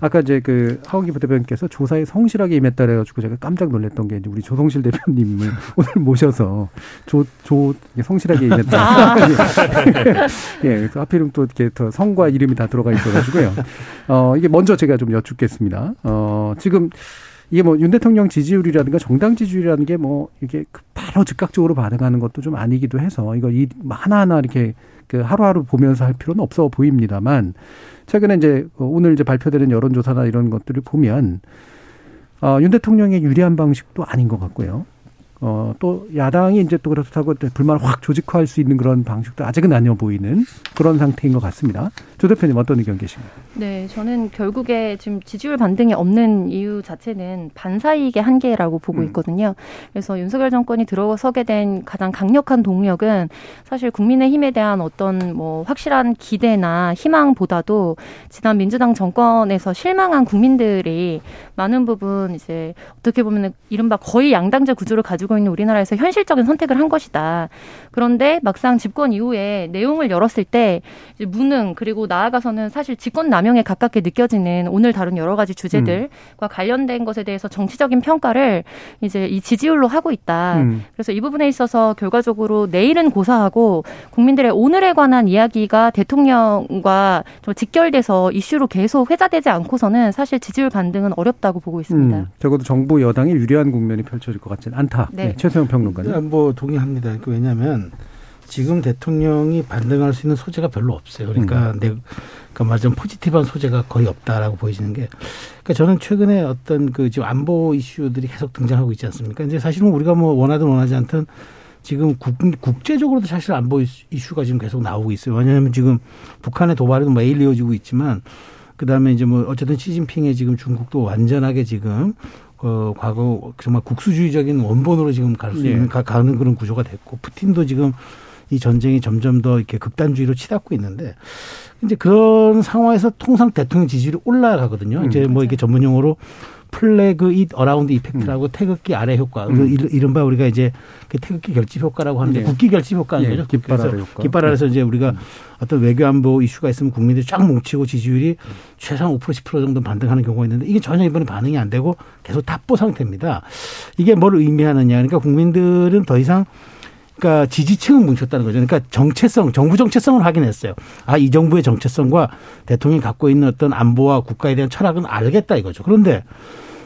아까 이제 그 하원기 부대변께서 조사에 성실하게 임했다 그래가지고 제가 깜짝 놀랐던 게 이제 우리 조성실 대표님을 오늘 모셔서 조, 조, 성실하게 임했다. 예, 그래서 하필이면 또 이렇게 더 성과 이름이 다 들어가 있어가지고요. 어, 이게 먼저 제가 좀 여쭙겠습니다. 어, 지금 이게 뭐 윤 대통령 지지율이라든가 정당 지지율이라는 게 뭐 이게 바로 바로 즉각적으로 반응하는 것도 좀 아니기도 해서 이거 이 하나하나 이렇게 그 하루하루 보면서 할 필요는 없어 보입니다만 최근에 이제 오늘 이제 발표되는 여론조사나 이런 것들을 보면 어, 윤 대통령의 유리한 방식도 아닌 것 같고요. 어, 또 야당이 이제 또 그렇다고 불만을 확 조직화할 수 있는 그런 방식도 아직은 아니어 보이는 그런 상태인 것 같습니다. 조 대표님 어떤 의견 계십니까?
네, 저는 결국에 지금 지지율 반등이 없는 이유 자체는 반사이익의 한계라고 보고 있거든요. 그래서 윤석열 정권이 들어서게 된 가장 강력한 동력은 사실 국민의힘에 대한 어떤 뭐 확실한 기대나 희망보다도 지난 민주당 정권에서 실망한 국민들이 많은 부분 이제 어떻게 보면 이른바 거의 양당제 구조를 가지고 있는 우리나라에서 현실적인 선택을 한 것이다. 그런데 막상 집권 이후에 내용을 열었을 때 무능 그리고 나아가서는 사실 직권 남용에 가깝게 느껴지는 오늘 다룬 여러 가지 주제들과 관련된 것에 대해서 정치적인 평가를 이제 이 지지율로 하고 있다.
음.
그래서 이 부분에 있어서 결과적으로 내일은 고사하고 국민들의 오늘에 관한 이야기가 대통령과 좀 직결돼서 이슈로 계속 회자되지 않고서는 사실 지지율 반등은 어렵다고 보고 있습니다.
음, 적어도 정부 여당이 유리한 국면이 펼쳐질 것 같지는 않다.
네.
네, 최소영 평론가님.
뭐 동의합니다. 그 왜냐하면 지금 대통령이 반등할 수 있는 소재가 별로 없어요. 그러니까 내, 그러니까 말하자면 포지티브한 소재가 거의 없다라고 보여지는 게. 그러니까 저는 최근에 어떤 그 지금 안보 이슈들이 계속 등장하고 있지 않습니까? 이제 사실은 우리가 뭐 원하든 원하지 않든 지금 국, 국제적으로도 사실 안보 이슈- 이슈가 지금 계속 나오고 있어요. 왜냐하면 지금 북한의 도발은 매일 이어지고 있지만 그 다음에 이제 뭐 어쨌든 시진핑의 지금 중국도 완전하게 지금 그 과거 정말 국수주의적인 원본으로 지금 갈수
예.
있는 가, 가는 그런 구조가 됐고 푸틴도 지금 이 전쟁이 점점 더 이렇게 극단주의로 치닫고 있는데 이제 그런 상황에서 통상 대통령 지지율이 올라가거든요. 이제 뭐 이게 전문 용어로 flag it around effect라고 태극기 아래 효과. 그 이- 이른바 우리가 이제 그 태극기 결집 효과라고 하는데
네.
국기 결집 효과인
예,
거죠.
깃발 아래 효과.
깃발 아래서 이제 우리가 어떤 외교 안보 이슈가 있으면 국민들이 쫙 뭉치고 지지율이 최소한 5% 10% 정도 반등하는 경우가 있는데 이게 전혀 이번에 반응이 안 되고 계속 답보 상태입니다. 이게 뭘 의미하느냐. 그러니까 국민들은 더 이상 그러니까 지지층은 뭉쳤다는 거죠. 그러니까 정체성, 정부 정체성을 확인했어요. 아, 이 정부의 정체성과 대통령이 갖고 있는 어떤 안보와 국가에 대한 철학은 알겠다 이거죠. 그런데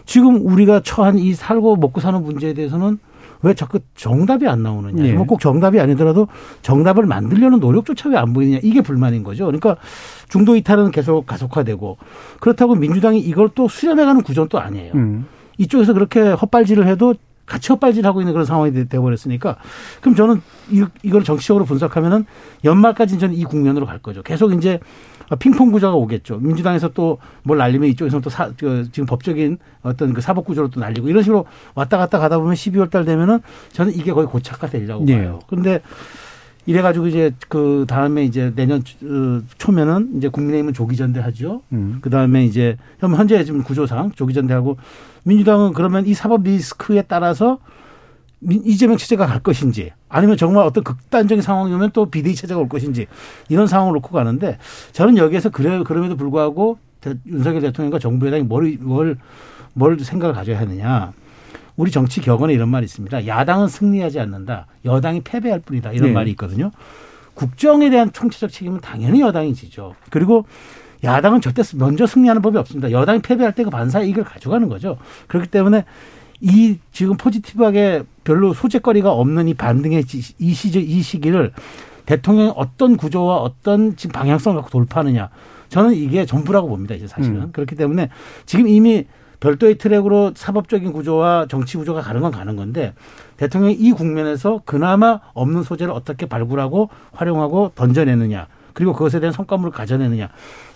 지금 우리가 처한 이 살고 먹고 사는 문제에 대해서는 왜 자꾸 정답이 안 나오느냐.
예.
뭐꼭 정답이 아니더라도 정답을 만들려는 노력조차 왜 안 보이느냐. 이게 불만인 거죠. 그러니까 중도 이탈은 계속 가속화되고 그렇다고 민주당이 이걸 또 수렴해가는 구조는 또 아니에요.
음.
이쪽에서 그렇게 헛발질을 해도 같이 헛발질하고 있는 그런 상황이 돼- 돼버렸으니까 그럼 저는 이, 이걸 정치적으로 분석하면은 연말까지는 저는 이 국면으로 갈 거죠. 계속 이제 핑퐁 구조가 오겠죠. 민주당에서 또 뭘 날리면 이쪽에서는 또 사, 그 지금 법적인 어떤 그 사법 구조로 또 날리고 이런 식으로 왔다 갔다 가다 보면 12월 달 되면은 저는 이게 거의 고착화되리라고
예.
봐요. 그런데 이래가지고 이제 그 다음에 이제 내년 어, 초면은 이제 국민의힘은 조기전대 하죠.
음.
그 다음에 이제 현- 현재 지금 구조상 조기전대하고 민주당은 그러면 이 사법 리스크에 따라서 민- 이재명 체제가 갈 것인지 아니면 정말 어떤 극단적인 상황이 오면 또 비대위 체제가 올 것인지 이런 상황을 놓고 가는데 저는 여기에서 그래 그럼에도 불구하고 대- 윤석열 대통령과 정부 여당이 뭘, 뭘, 뭘 생각을 가져야 하느냐. 우리 정치 격언에 이런 말이 있습니다. 야당은 승리하지 않는다. 여당이 패배할 뿐이다. 이런
네.
말이 있거든요. 국정에 대한 총체적 책임은 당연히 여당이 지죠. 그리고 야당은 절대 먼저 승리하는 법이 없습니다. 여당이 패배할 때 그 반사의 이익을 가져가는 거죠. 그렇기 때문에 이 지금 포지티브하게 별로 소재거리가 없는 이 반등의 지- 이 시기, 이 시기를 대통령이 어떤 구조와 어떤 지금 방향성을 갖고 돌파하느냐. 저는 이게 전부라고 봅니다. 이제 사실은.
음.
그렇기 때문에 지금 이미 별도의 트랙으로 사법적인 구조와 정치 구조가 가는 건 가는 건데 대통령이 이 국면에서 그나마 없는 소재를 어떻게 발굴하고 활용하고 던져내느냐. 그리고 그것에 대한 성과물을 가져내느냐.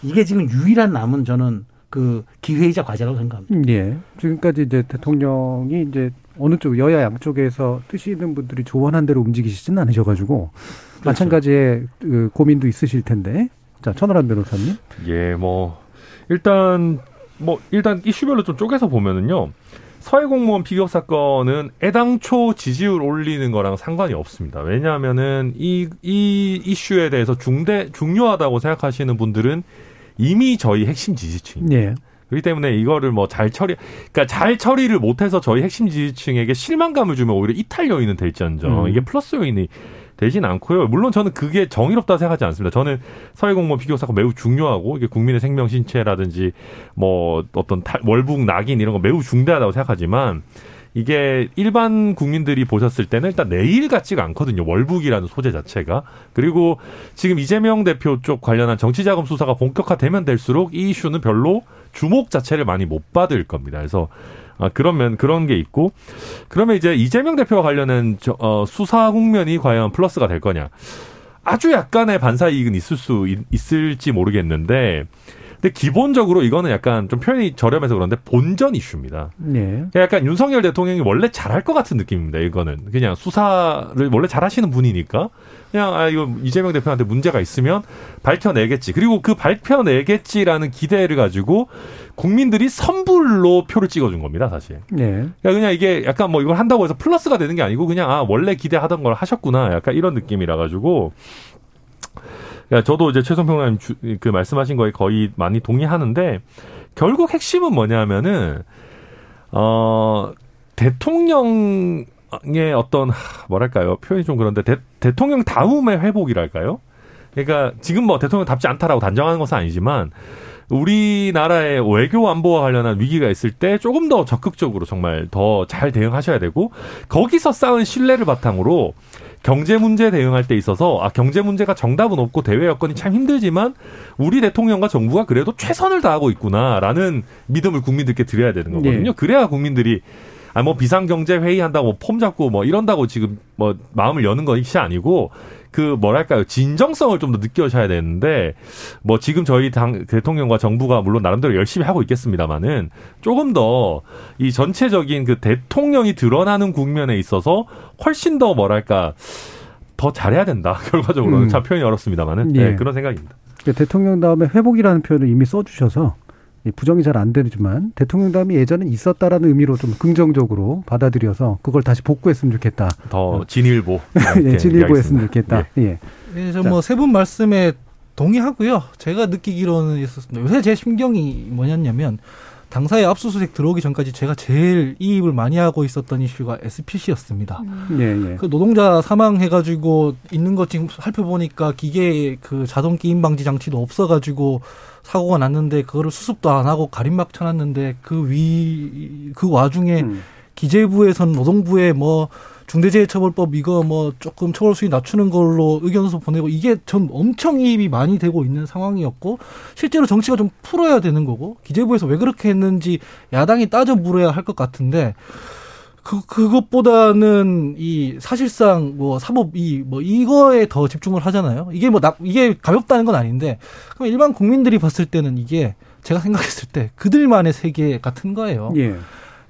이게 지금 유일한 남은 저는 그 기회이자 과제라고 생각합니다.
예. 지금까지 이제 대통령이 이제 어느 쪽 여야 양쪽에서 뜻이 있는 분들이 조언한 대로 움직이시지는 않으셔가지고
그렇죠.
마찬가지의 그 고민도 있으실 텐데. 자, 천하람 변호사님.
예, 뭐 일단 뭐 일단 이슈별로 좀 쪼개서 보면은요. 서해 공무원 피격 사건은 애당초 지지율 올리는 거랑 상관이 없습니다. 왜냐하면은 이, 이 이슈에 대해서 중대, 중요하다고 생각하시는 분들은 이미 저희 핵심 지지층입니다.
예.
그렇기 때문에 이거를 뭐 잘 처리, 그러니까 잘 처리를 못해서 저희 핵심 지지층에게 실망감을 주면 오히려 이탈 요인은 될지언정
음.
이게 플러스 요인이 되진 않고요. 물론 저는 그게 정의롭다 생각하지 않습니다. 저는 사회공무원 피격 사건 매우 중요하고 이게 국민의 생명 신체라든지 뭐 어떤 탈- 월북 낙인 이런 거 매우 중대하다고 생각하지만 이게 일반 국민들이 보셨을 때는 일단 내일 같지가 않거든요. 월북이라는 소재 자체가. 그리고 지금 이재명 대표 쪽 관련한 정치자금 수사가 본격화되면 될수록 이 이슈는 별로 주목 자체를 많이 못 받을 겁니다. 그래서 아, 그러면 그런 게 있고 그러면 이제 이재명 대표와 관련된 저, 어, 수사 국면이 과연 플러스가 될 거냐. 아주 약간의 반사 이익은 있을 수 있, 있을지 모르겠는데 근데 기본적으로 이거는 약간 좀 표현이 저렴해서 그런데 본전 이슈입니다.
네.
약간 윤석열 대통령이 원래 잘할 것 같은 느낌입니다. 이거는 그냥 수사를 원래 잘하시는 분이니까 그냥 아 이거 이재명 대표한테 문제가 있으면 밝혀내겠지. 그리고 그 밝혀내겠지라는 기대를 가지고 국민들이 선불로 표를 찍어준 겁니다. 사실.
네.
그러니까 그냥 이게 약간 뭐 이걸 한다고 해서 플러스가 되는 게 아니고 그냥 아 원래 기대하던 걸 하셨구나. 약간 이런 느낌이라 가지고 야, 저도 이제 주, 그 말씀하신 거에 거의 많이 동의하는데 결국 핵심은 뭐냐면은 어 대통령 의 어떤 뭐랄까요 표현이 좀 그런데 대, 대통령 다음의 회복이랄까요? 그러니까 지금 뭐 대통령답지 않다라고 단정하는 것은 아니지만 우리나라의 외교 안보와 관련한 위기가 있을 때 조금 더 적극적으로 정말 더 잘 대응하셔야 되고 거기서 쌓은 신뢰를 바탕으로 경제 문제 대응할 때 있어서 아 경제 문제가 정답은 없고 대외 여건이 참 힘들지만 우리 대통령과 정부가 그래도 최선을 다하고 있구나라는 믿음을 국민들께 드려야 되는 거거든요.
네.
그래야 국민들이 아뭐 비상경제 회의 한다고 뭐 폼 잡고 뭐 이런다고 지금 뭐 마음을 여는 것이 아니고 그 뭐랄까요 진정성을 좀 더 느껴셔야 되는데 뭐 지금 저희 당 대통령과 정부가 물론 나름대로 열심히 하고 있겠습니다만은 조금 더 이 전체적인 그 대통령이 드러나는 국면에 있어서 훨씬 더 뭐랄까 더 잘해야 된다 결과적으로는
음.
참 표현이 어렵습니다만은
예.
네, 그런 생각입니다.
그 대통령 다음에 회복이라는 표현을 이미 써주셔서 이 부정이 잘 안 되지만 대통령 다음이 예전엔 있었다라는 의미로 좀 긍정적으로 받아들여서 그걸 다시 복구했으면 좋겠다.
더 진일보
예, 진일보 했으면
얘기하겠습니다.
좋겠다. 예.
예,
자.
저뭐 세 분 말씀에 동의하고요. 제가 느끼기로는 있었습니다. 요새 제 심경이 뭐냐면 당사에 압수수색 들어오기 전까지 제가 제일 이입을 많이 하고 있었던 이슈가 SPC였습니다.
예, 예.
그 노동자 사망해가지고 있는 것 지금 살펴보니까 기계 그 자동 끼임 방지 장치도 없어가지고 사고가 났는데 그거를 수습도 안 하고 가림막 쳐놨는데 그 위 그 와중에
음.
기재부에선 노동부에 뭐 중대재해처벌법 이거 뭐 조금 처벌 수위 낮추는 걸로 의견서 보내고 이게 전 엄청 이입이 많이 되고 있는 상황이었고 실제로 정치가 좀 풀어야 되는 거고 기재부에서 왜 그렇게 했는지 야당이 따져 물어야 할 것 같은데 그 그것보다는 이 사실상 뭐 사법 이 뭐 이거에 더 집중을 하잖아요. 이게 뭐 나, 이게 가볍다는 건 아닌데 그럼 일반 국민들이 봤을 때는 이게 제가 생각했을 때 그들만의 세계 같은 거예요.
예.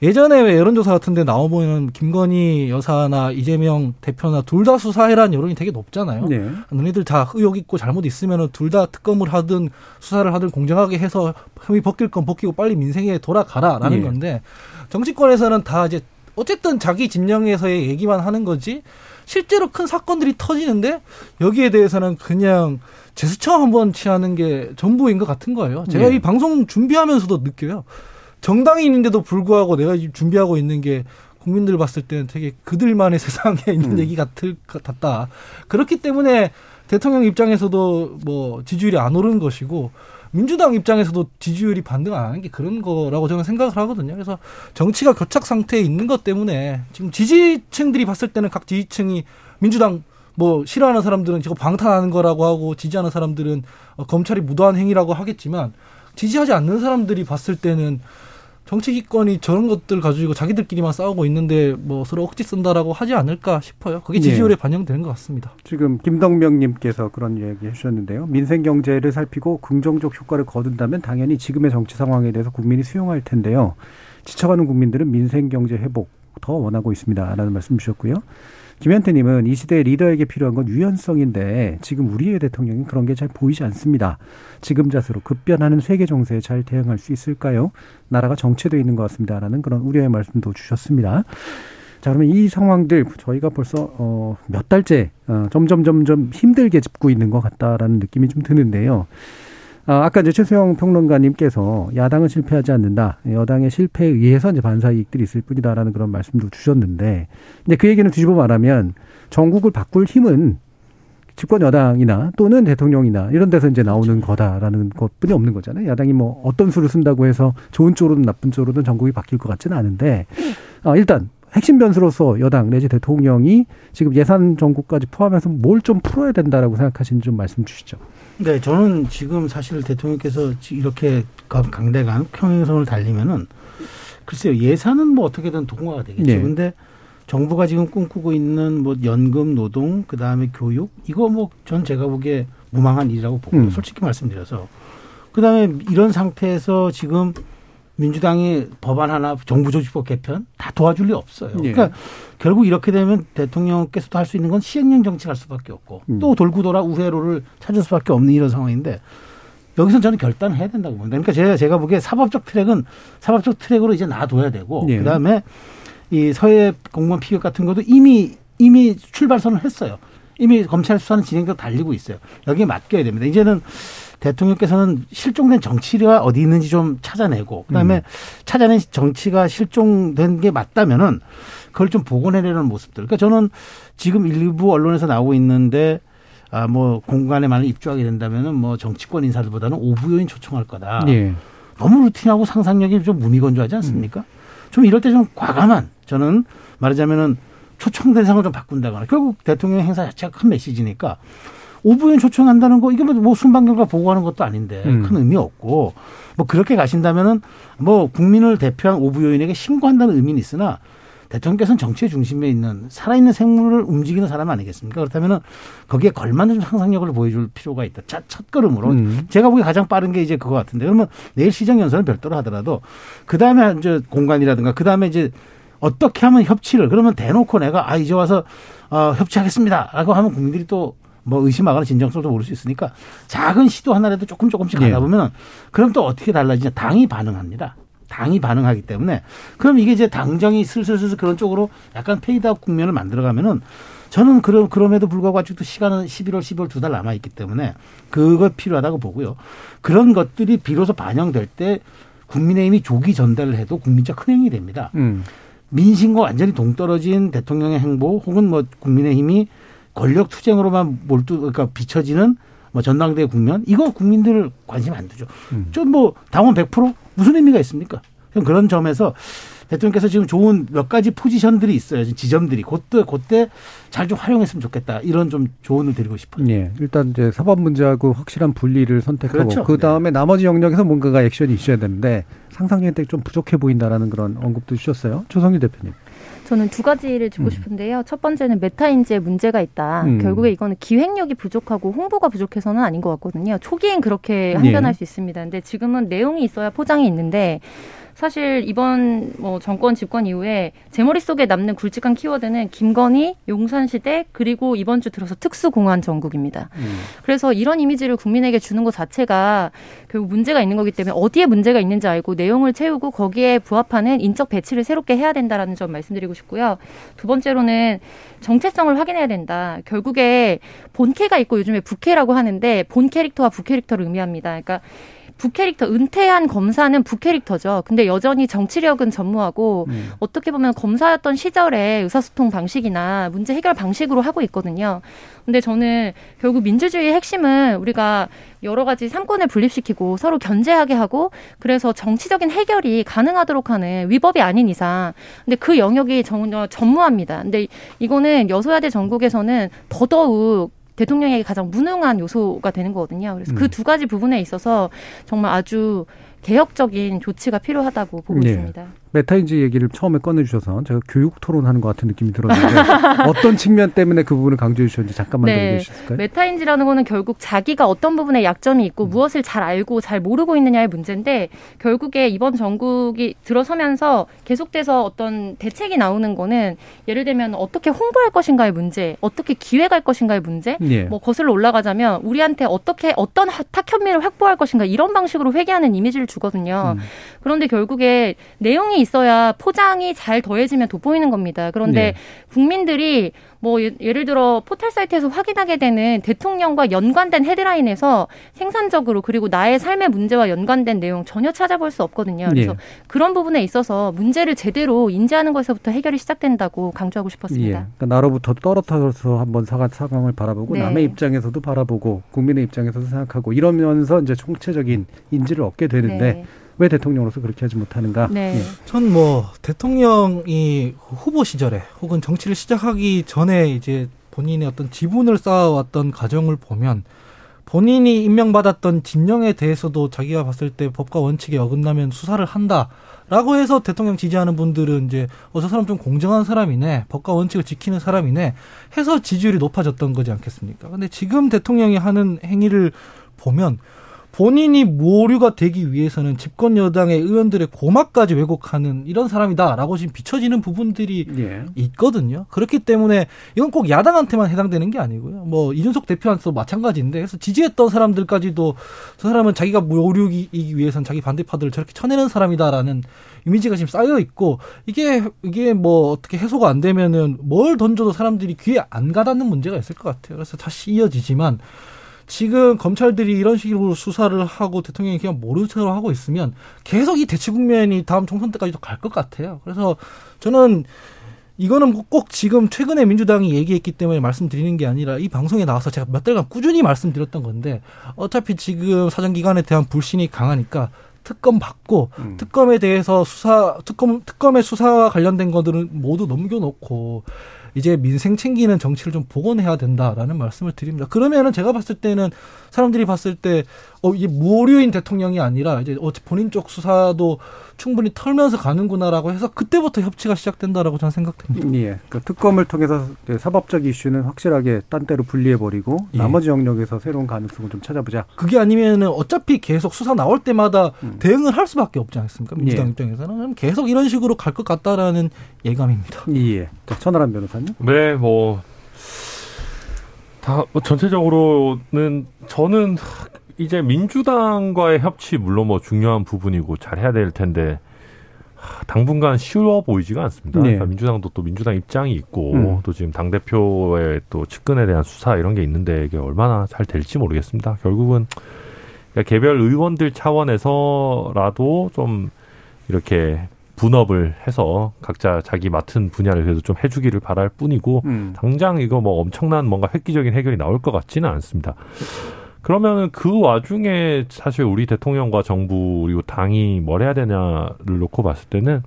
예전에 왜 여론조사 같은 데 나와보면 김건희 여사나 이재명 대표나 둘 다 수사해라는 여론이 되게 높잖아요.
네.
너희들 다 의혹 있고 잘못 있으면 둘 다 특검을 하든 수사를 하든 공정하게 해서 혐의 벗길 건 벗기고 빨리 민생에 돌아가라라는
예.
건데 정치권에서는 다 이제 어쨌든 자기 진영에서의 얘기만 하는 거지 실제로 큰 사건들이 터지는데 여기에 대해서는 그냥 제스처 한번 취하는 게 전부인 것 같은 거예요. 제가
예.
이 방송 준비하면서도 느껴요. 정당이 있는데도 불구하고 내가 지금 준비하고 있는 게 국민들 봤을 때는 되게 그들만의 세상에 있는
음.
얘기 같을 것 같다. 그렇기 때문에 대통령 입장에서도 뭐 지지율이 안 오르는 것이고 민주당 입장에서도 지지율이 반등 안 하는 게 그런 거라고 저는 생각을 하거든요. 그래서 정치가 교착 상태에 있는 것 때문에 지금 지지층들이 봤을 때는 각 지지층이 민주당 뭐 싫어하는 사람들은 저거 방탄하는 거라고 하고 지지하는 사람들은 어, 검찰이 무도한 행위라고 하겠지만 지지하지 않는 사람들이 봤을 때는 정치기권이 저런 것들 가지고 자기들끼리만 싸우고 있는데 뭐 서로 억지 쓴다라고 하지 않을까 싶어요. 그게 지지율에 반영되는 것 같습니다.
지금 김덕명님께서 그런 이야기 해주셨는데요. 민생 경제를 살피고 긍정적 효과를 거둔다면 당연히 지금의 정치 상황에 대해서 국민이 수용할 텐데요. 지쳐가는 국민들은 민생 경제 회복 더 원하고 있습니다 라는 말씀 주셨고요. 김현태님은 이 시대에 리더에게 필요한 건 유연성인데 지금 우리의 대통령이 그런 게 잘 보이지 않습니다. 지금 자세로 급변하는 세계 정세에 잘 대응할 수 있을까요? 나라가 정체되어 있는 것 같습니다라는 그런 우려의 말씀도 주셨습니다. 자, 그러면 이 상황들 저희가 벌써 어, 몇 달째 어, 점점 점점 힘들게 짚고 있는 것 같다라는 느낌이 좀 드는데요. 아, 아까 이제 최수영 평론가님께서 야당은 실패하지 않는다. 여당의 실패에 의해서 이제 반사 이익들이 있을 뿐이다라는 그런 말씀도 주셨는데, 근데 그 얘기는 뒤집어 말하면 전국을 바꿀 힘은 집권 여당이나 또는 대통령이나 이런 데서 이제 나오는 거다라는 것뿐이 없는 거잖아요. 야당이 뭐 어떤 수를 쓴다고 해서 좋은 쪽으로든 나쁜 쪽으로든 전국이 바뀔 것 같지는 않은데, 아, 일단 핵심 변수로서 여당 내지 대통령이 지금 예산 정국까지 포함해서 뭘 좀 풀어야 된다라고 생각하시는지 좀 말씀 주시죠.
네, 저는 지금 사실 대통령께서 이렇게 강대강 평행선을 달리면은 글쎄요 예산은 뭐 어떻게든 동화가 되겠죠. 네. 근데 정부가 지금 꿈꾸고 있는 뭐 연금, 노동, 그 다음에 교육 이거 뭐 전 제가 보기에 무망한 일이라고 보고 음. 솔직히 말씀드려서 그 다음에 이런 상태에서 지금 민주당이 법안 하나 정부 조직법 개편 다 도와줄 리 없어요. 예. 그러니까 결국 이렇게 되면 대통령께서도 할 수 있는 건 시행령 정치할 수밖에 없고 음. 또 돌고 돌아 우회로를 찾을 수밖에 없는 이런 상황인데 여기서 저는 결단을 해야 된다고 봅니다. 그러니까 제가 제가 보기에 사법적 트랙은 사법적 트랙으로 이제 놔둬야 되고 예. 그다음에 이 서해 공무원 피격 같은 것도 이미 이미 출발선을 했어요. 이미 검찰 수사는 진행도 달리고 있어요. 여기에 맡겨야 됩니다. 이제는 대통령께서는 실종된 정치가 어디 있는지 좀 찾아내고 그다음에 음. 찾아낸 정치가 실종된 게 맞다면은 그걸 좀 복원해내는 모습들. 그러니까 저는 지금 일부 언론에서 나오고 있는데 아 뭐 공간에 만약 입주하게 된다면은 뭐 정치권 인사들보다는 오부요인 초청할 거다. 예. 너무 루틴하고 상상력이 좀 무미건조하지 않습니까? 음. 좀 이럴 때 좀 과감한 저는 말하자면은 초청 대상을 좀 바꾼다거나 결국 대통령 행사 자체가 큰 메시지니까 오부연 초청한다는 거 이게 뭐, 뭐 순방 결과 보고하는 것도 아닌데 음. 큰 의미 없고 뭐 그렇게 가신다면은 뭐 국민을 대표한 오부요인에게 신고한다는 의미는 있으나 대통령께서는 정치의 중심에 있는 살아있는 생물을 움직이는 사람 아니겠습니까? 그렇다면은 거기에 걸맞는 상상력을 보여줄 필요가 있다. 첫, 첫 걸음으로. 음. 제가 보기에 가장 빠른 게 이제 그거 같은데. 그러면 내일 시정 연설은 별도로 하더라도 그 다음에 이제 공간이라든가 그 다음에 이제 어떻게 하면 협치를 그러면 대놓고 내가 아 이제 와서 어, 협치하겠습니다라고 하면 국민들이 또 뭐 의심하거나 진정성도 모를 수 있으니까 작은 시도 하나라도 조금 조금씩 가다 네. 보면 그럼 또 어떻게 달라지냐 당이 반응합니다. 당이 반응하기 때문에 그럼 이게 이제 당정이 슬슬슬슬 그런 쪽으로 약간 페이드아웃 국면을 만들어가면은 저는 그럼 그럼에도 불구하고 아직도 시간은 11월, 12월 두 달 남아 있기 때문에 그거 필요하다고 보고요. 그런 것들이 비로소 반영될 때 국민의힘이 조기 전대를 해도 국민적 흥행이 됩니다. 음. 민심과 완전히 동떨어진 대통령의 행보 혹은 뭐 국민의힘이 권력 투쟁으로만 몰두 그러니까 비춰지는 뭐 전당대회 국면 이거 국민들 관심 안 두죠. 음. 좀뭐 당원 100% 무슨 의미가 있습니까? 그런 점에서 대통령께서 지금 좋은 몇 가지 포지션들이 있어요. 지점들이 그때 그때 잘 좀 활용했으면 좋겠다. 이런 좀 조언을 드리고 싶어요.
예. 일단 이제 사법 문제하고 확실한 분리를 선택하고 그렇죠. 그 다음에 네. 나머지 영역에서 뭔가가 액션이 있어야 되는데 상상력이 좀 부족해 보인다라는 그런 언급도 주셨어요. 조성일 대표님.
저는 두 가지를 주고 음. 싶은데요. 첫 번째는 메타인지에 문제가 있다. 음. 결국에 이거는 기획력이 부족하고 홍보가 부족해서는 아닌 것 같거든요. 초기엔 그렇게 항변할 예. 수 있습니다. 근데 지금은 내용이 있어야 포장이 있는데 사실 이번 뭐 정권 집권 이후에 제 머릿속에 남는 굵직한 키워드는 김건희, 용산시대 그리고 이번 주 들어서 특수공안 전국입니다. 음. 그래서 이런 이미지를 국민에게 주는 것 자체가 결국 문제가 있는 거기 때문에 어디에 문제가 있는지 알고 내용을 채우고 거기에 부합하는 인적 배치를 새롭게 해야 된다라는 점 말씀드리고 싶고요. 두 번째로는 정체성을 확인해야 된다. 결국에 본캐가 있고 요즘에 부캐라고 하는데 본 캐릭터와 부캐릭터를 의미합니다. 그러니까 부캐릭터 은퇴한 검사는 부캐릭터죠. 근데 여전히 정치력은 전무하고 음. 어떻게 보면 검사였던 시절의 의사소통 방식이나 문제 해결 방식으로 하고 있거든요. 근데 저는 결국 민주주의의 핵심은 우리가 여러 가지 삼권을 분립시키고 서로 견제하게 하고 그래서 정치적인 해결이 가능하도록 하는 위법이 아닌 이상 근데 그 영역이 전혀 전무합니다. 근데 이거는 여소야대 전국에서는 더더욱 대통령에게 가장 무능한 요소가 되는 거거든요. 그래서 그 음. 그두 가지 부분에 있어서 정말 아주 개혁적인 조치가 필요하다고 보고 네. 있습니다.
메타인지 얘기를 처음에 꺼내주셔서 제가 교육 토론하는 것 같은 느낌이 들었는데 어떤 측면 때문에 그 부분을 강조해 주셨는지 잠깐만 네. 더 얘기해 주실까요?
메타인지라는 거는 결국 자기가 어떤 부분에 약점이 있고 음. 무엇을 잘 알고 잘 모르고 있느냐의 문제인데 결국에 이번 정권이 들어서면서 계속돼서 어떤 대책이 나오는 거는 예를 들면 어떻게 홍보할 것인가의 문제, 어떻게 기획할 것인가의 문제, 예. 뭐 거슬러 올라가자면 우리한테 어떻게 어떤 탁현민을 확보할 것인가 이런 방식으로 회귀하는 이미지를 주거든요. 음. 그런데 결국에 내용이 있어야 포장이 잘 더해지면 돋보이는 겁니다. 그런데 네. 국민들이 뭐 예, 예를 들어 포털 사이트에서 확인하게 되는 대통령과 연관된 헤드라인에서 생산적으로 그리고 나의 삶의 문제와 연관된 내용 전혀 찾아볼 수 없거든요. 그래서 예. 그런 부분에 있어서 문제를 제대로 인지하는 것에서부터 해결이 시작된다고 강조하고 싶었습니다. 예.
그러니까 나로부터 떨어져서 한번 사과 사강을 바라보고 네. 남의 입장에서도 바라보고 국민의 입장에서도 생각하고 이러면서 이제 총체적인 인지를 얻게 되는데 네. 왜 대통령으로서 그렇게 하지 못하는가?
네.
예.
전뭐 대통령이 후보 시절에 혹은 정치를 시작하기 전에 이제 본인의 어떤 지분을 쌓아왔던 과정을 보면 본인이 임명받았던 진영에 대해서도 자기가 봤을 때 법과 원칙에 어긋나면 수사를 한다라고 해서 대통령 지지하는 분들은 이제 어 저 사람 좀 공정한 사람이네 법과 원칙을 지키는 사람이네 해서 지지율이 높아졌던 거지 않겠습니까? 근데 지금 대통령이 하는 행위를 보면 본인이 모류가 되기 위해서는 집권 여당의 의원들의 고막까지 왜곡하는 이런 사람이다라고 지금 비춰지는 부분들이
예.
있거든요. 그렇기 때문에 이건 꼭 야당한테만 해당되는 게 아니고요. 뭐 이준석 대표한테도 마찬가지인데 그래서 지지했던 사람들까지도 저 사람은 자기가 모류이기 위해선 자기 반대파들을 저렇게 쳐내는 사람이다라는 이미지가 지금 쌓여 있고 이게 이게 뭐 어떻게 해소가 안 되면은 뭘 던져도 사람들이 귀에 안 가닿는 문제가 있을 것 같아요. 그래서 다시 이어지지만 지금 검찰들이 이런 식으로 수사를 하고 대통령이 그냥 모르는 척을 하고 있으면 계속 이 대치 국면이 다음 총선 때까지도 갈 것 같아요. 그래서 저는 이거는 꼭 지금 최근에 민주당이 얘기했기 때문에 말씀드리는 게 아니라 이 방송에 나와서 제가 몇 달간 꾸준히 말씀드렸던 건데 어차피 지금 사정기관에 대한 불신이 강하니까 특검 받고
음.
특검에 대해서 수사 특검 특검의 수사와 관련된 것들은 모두 넘겨놓고 이제 민생 챙기는 정치를 좀 복원해야 된다라는 말씀을 드립니다. 그러면은 제가 봤을 때는 사람들이 봤을 때 어 이게 무오류인 대통령이 아니라 이제 어 본인 쪽 수사도 충분히 털면서 가는구나라고 해서 그때부터 협치가 시작된다라고 저는 생각됩니다.
예. 그 특검을 통해서 그 사법적 이슈는 확실하게 딴 데로 분리해버리고
예.
나머지 영역에서 새로운 가능성을 좀 찾아보자.
그게 아니면은 어차피 계속 수사 나올 때마다
음.
대응을 할 수밖에 없지 않습니까? 민주당
예.
입장에서는 그럼 계속 이런 식으로 갈 것 같다라는 예감입니다.
예. 자, 천하람 변호사님.
네, 뭐, 다, 뭐 전체적으로는 저는 이제 민주당과의 협치, 물론 뭐 중요한 부분이고 잘 해야 될 텐데, 하, 당분간 쉬워 보이지가 않습니다.
네.
그러니까 민주당도 또 민주당 입장이 있고,
음.
또 지금 당 대표의 또 측근에 대한 수사 이런 게 있는데, 이게 얼마나 잘 될지 모르겠습니다. 결국은, 그러니까 개별 의원들 차원에서라도 좀 이렇게 분업을 해서 각자 자기 맡은 분야를 그래도 좀 해주기를 바랄 뿐이고
음.
당장 이거 뭐 엄청난 뭔가 획기적인 해결이 나올 것 같지는 않습니다. 그러면은 그 와중에 사실 우리 대통령과 정부 그리고 당이 뭘 해야 되냐를 놓고 봤을 때는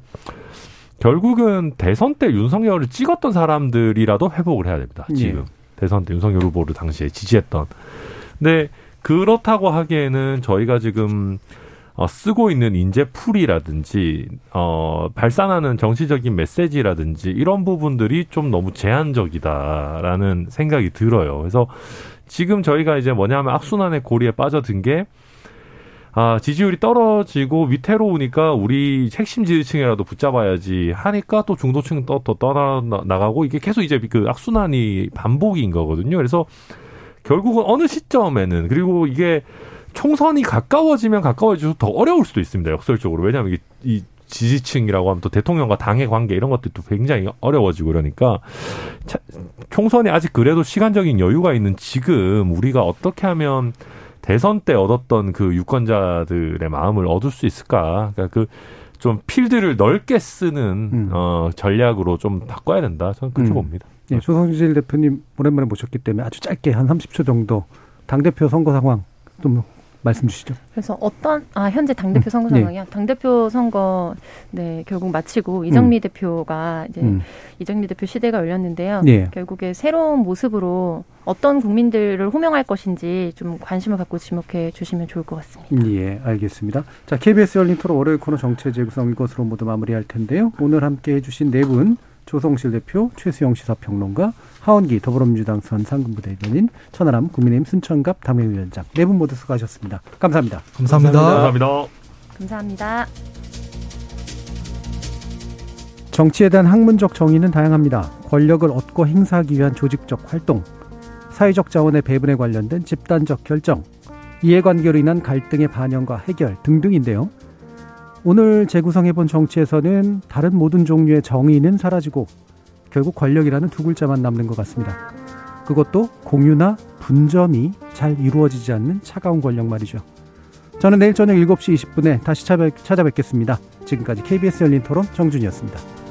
결국은 대선 때 윤석열을 찍었던 사람들이라도 회복을 해야 됩니다. 지금 대선 때 윤석열 후보를 당시에 지지했던. 근데 그렇다고 하기에는 저희가 지금 어, 쓰고 있는 인재 풀이라든지 어, 발산하는 정치적인 메시지라든지 이런 부분들이 좀 너무 제한적이다라는 생각이 들어요. 그래서 지금 저희가 이제 뭐냐면 악순환의 고리에 빠져든 게 아, 지지율이 떨어지고 위태로우니까 우리 핵심 지지층이라도 붙잡아야지 하니까 또 중도층 또, 또 떠나가고 이게 계속 이제 그 악순환이 반복인 거거든요. 그래서 결국은 어느 시점에는 그리고 이게 총선이 가까워지면 가까워질수록 더 어려울 수도 있습니다. 역설적으로. 왜냐하면 이, 이 지지층이라고 하면 또 대통령과 당의 관계 이런 것들도 굉장히 어려워지고 그러니까 차, 총선이 아직 그래도 시간적인 여유가 있는 지금 우리가 어떻게 하면 대선 때 얻었던 그 유권자들의 마음을 얻을 수 있을까? 그러니까 그 좀 필드를 넓게 쓰는
음.
어, 전략으로 좀 바꿔야 된다. 저는 그렇게
음.
봅니다.
예, 조성실 대표님 오랜만에 모셨기 때문에 아주 짧게 한 30초 정도 당 대표 선거 상황 좀 말씀 주시죠.
그래서 어떤 아 현재 당 대표 선거
음, 네.
당 대표 선거 네 결국 마치고 이정미 대표가 이제
음.
이정미 대표 시대가 열렸는데요.
예.
결국에 새로운 모습으로 어떤 국민들을 호명할 것인지 좀 관심을 갖고 지목해 주시면 좋을 것 같습니다.
예, 알겠습니다. 자, KBS 열린 토론 월요일 코너 정체 재구성 이것으로 모두 마무리할 텐데요. 오늘 함께 해 주신 네 분, 조성실 대표, 최수영 시사평론가, 하원기 더불어민주당 선 상근부대변인, 천하람 국민의힘 순천갑 당협위원장 네 분 모두 수고하셨습니다. 감사합니다.
감사합니다.
감사합니다.
감사합니다.
정치에 대한 학문적 정의는 다양합니다. 권력을 얻고 행사하기 위한 조직적 활동, 사회적 자원의 배분에 관련된 집단적 결정, 이해관계로 인한 갈등의 반영과 해결 등등인데요. 오늘 재구성해본 정치에서는 다른 모든 종류의 정의는 사라지고 결국 권력이라는 두 글자만 남는 것 같습니다. 그것도 공유나 분점이 잘 이루어지지 않는 차가운 권력 말이죠. 저는 내일 저녁 7시 20분에 다시 찾아뵙, 찾아뵙겠습니다. 지금까지 KBS 열린 토론 정준이었습니다.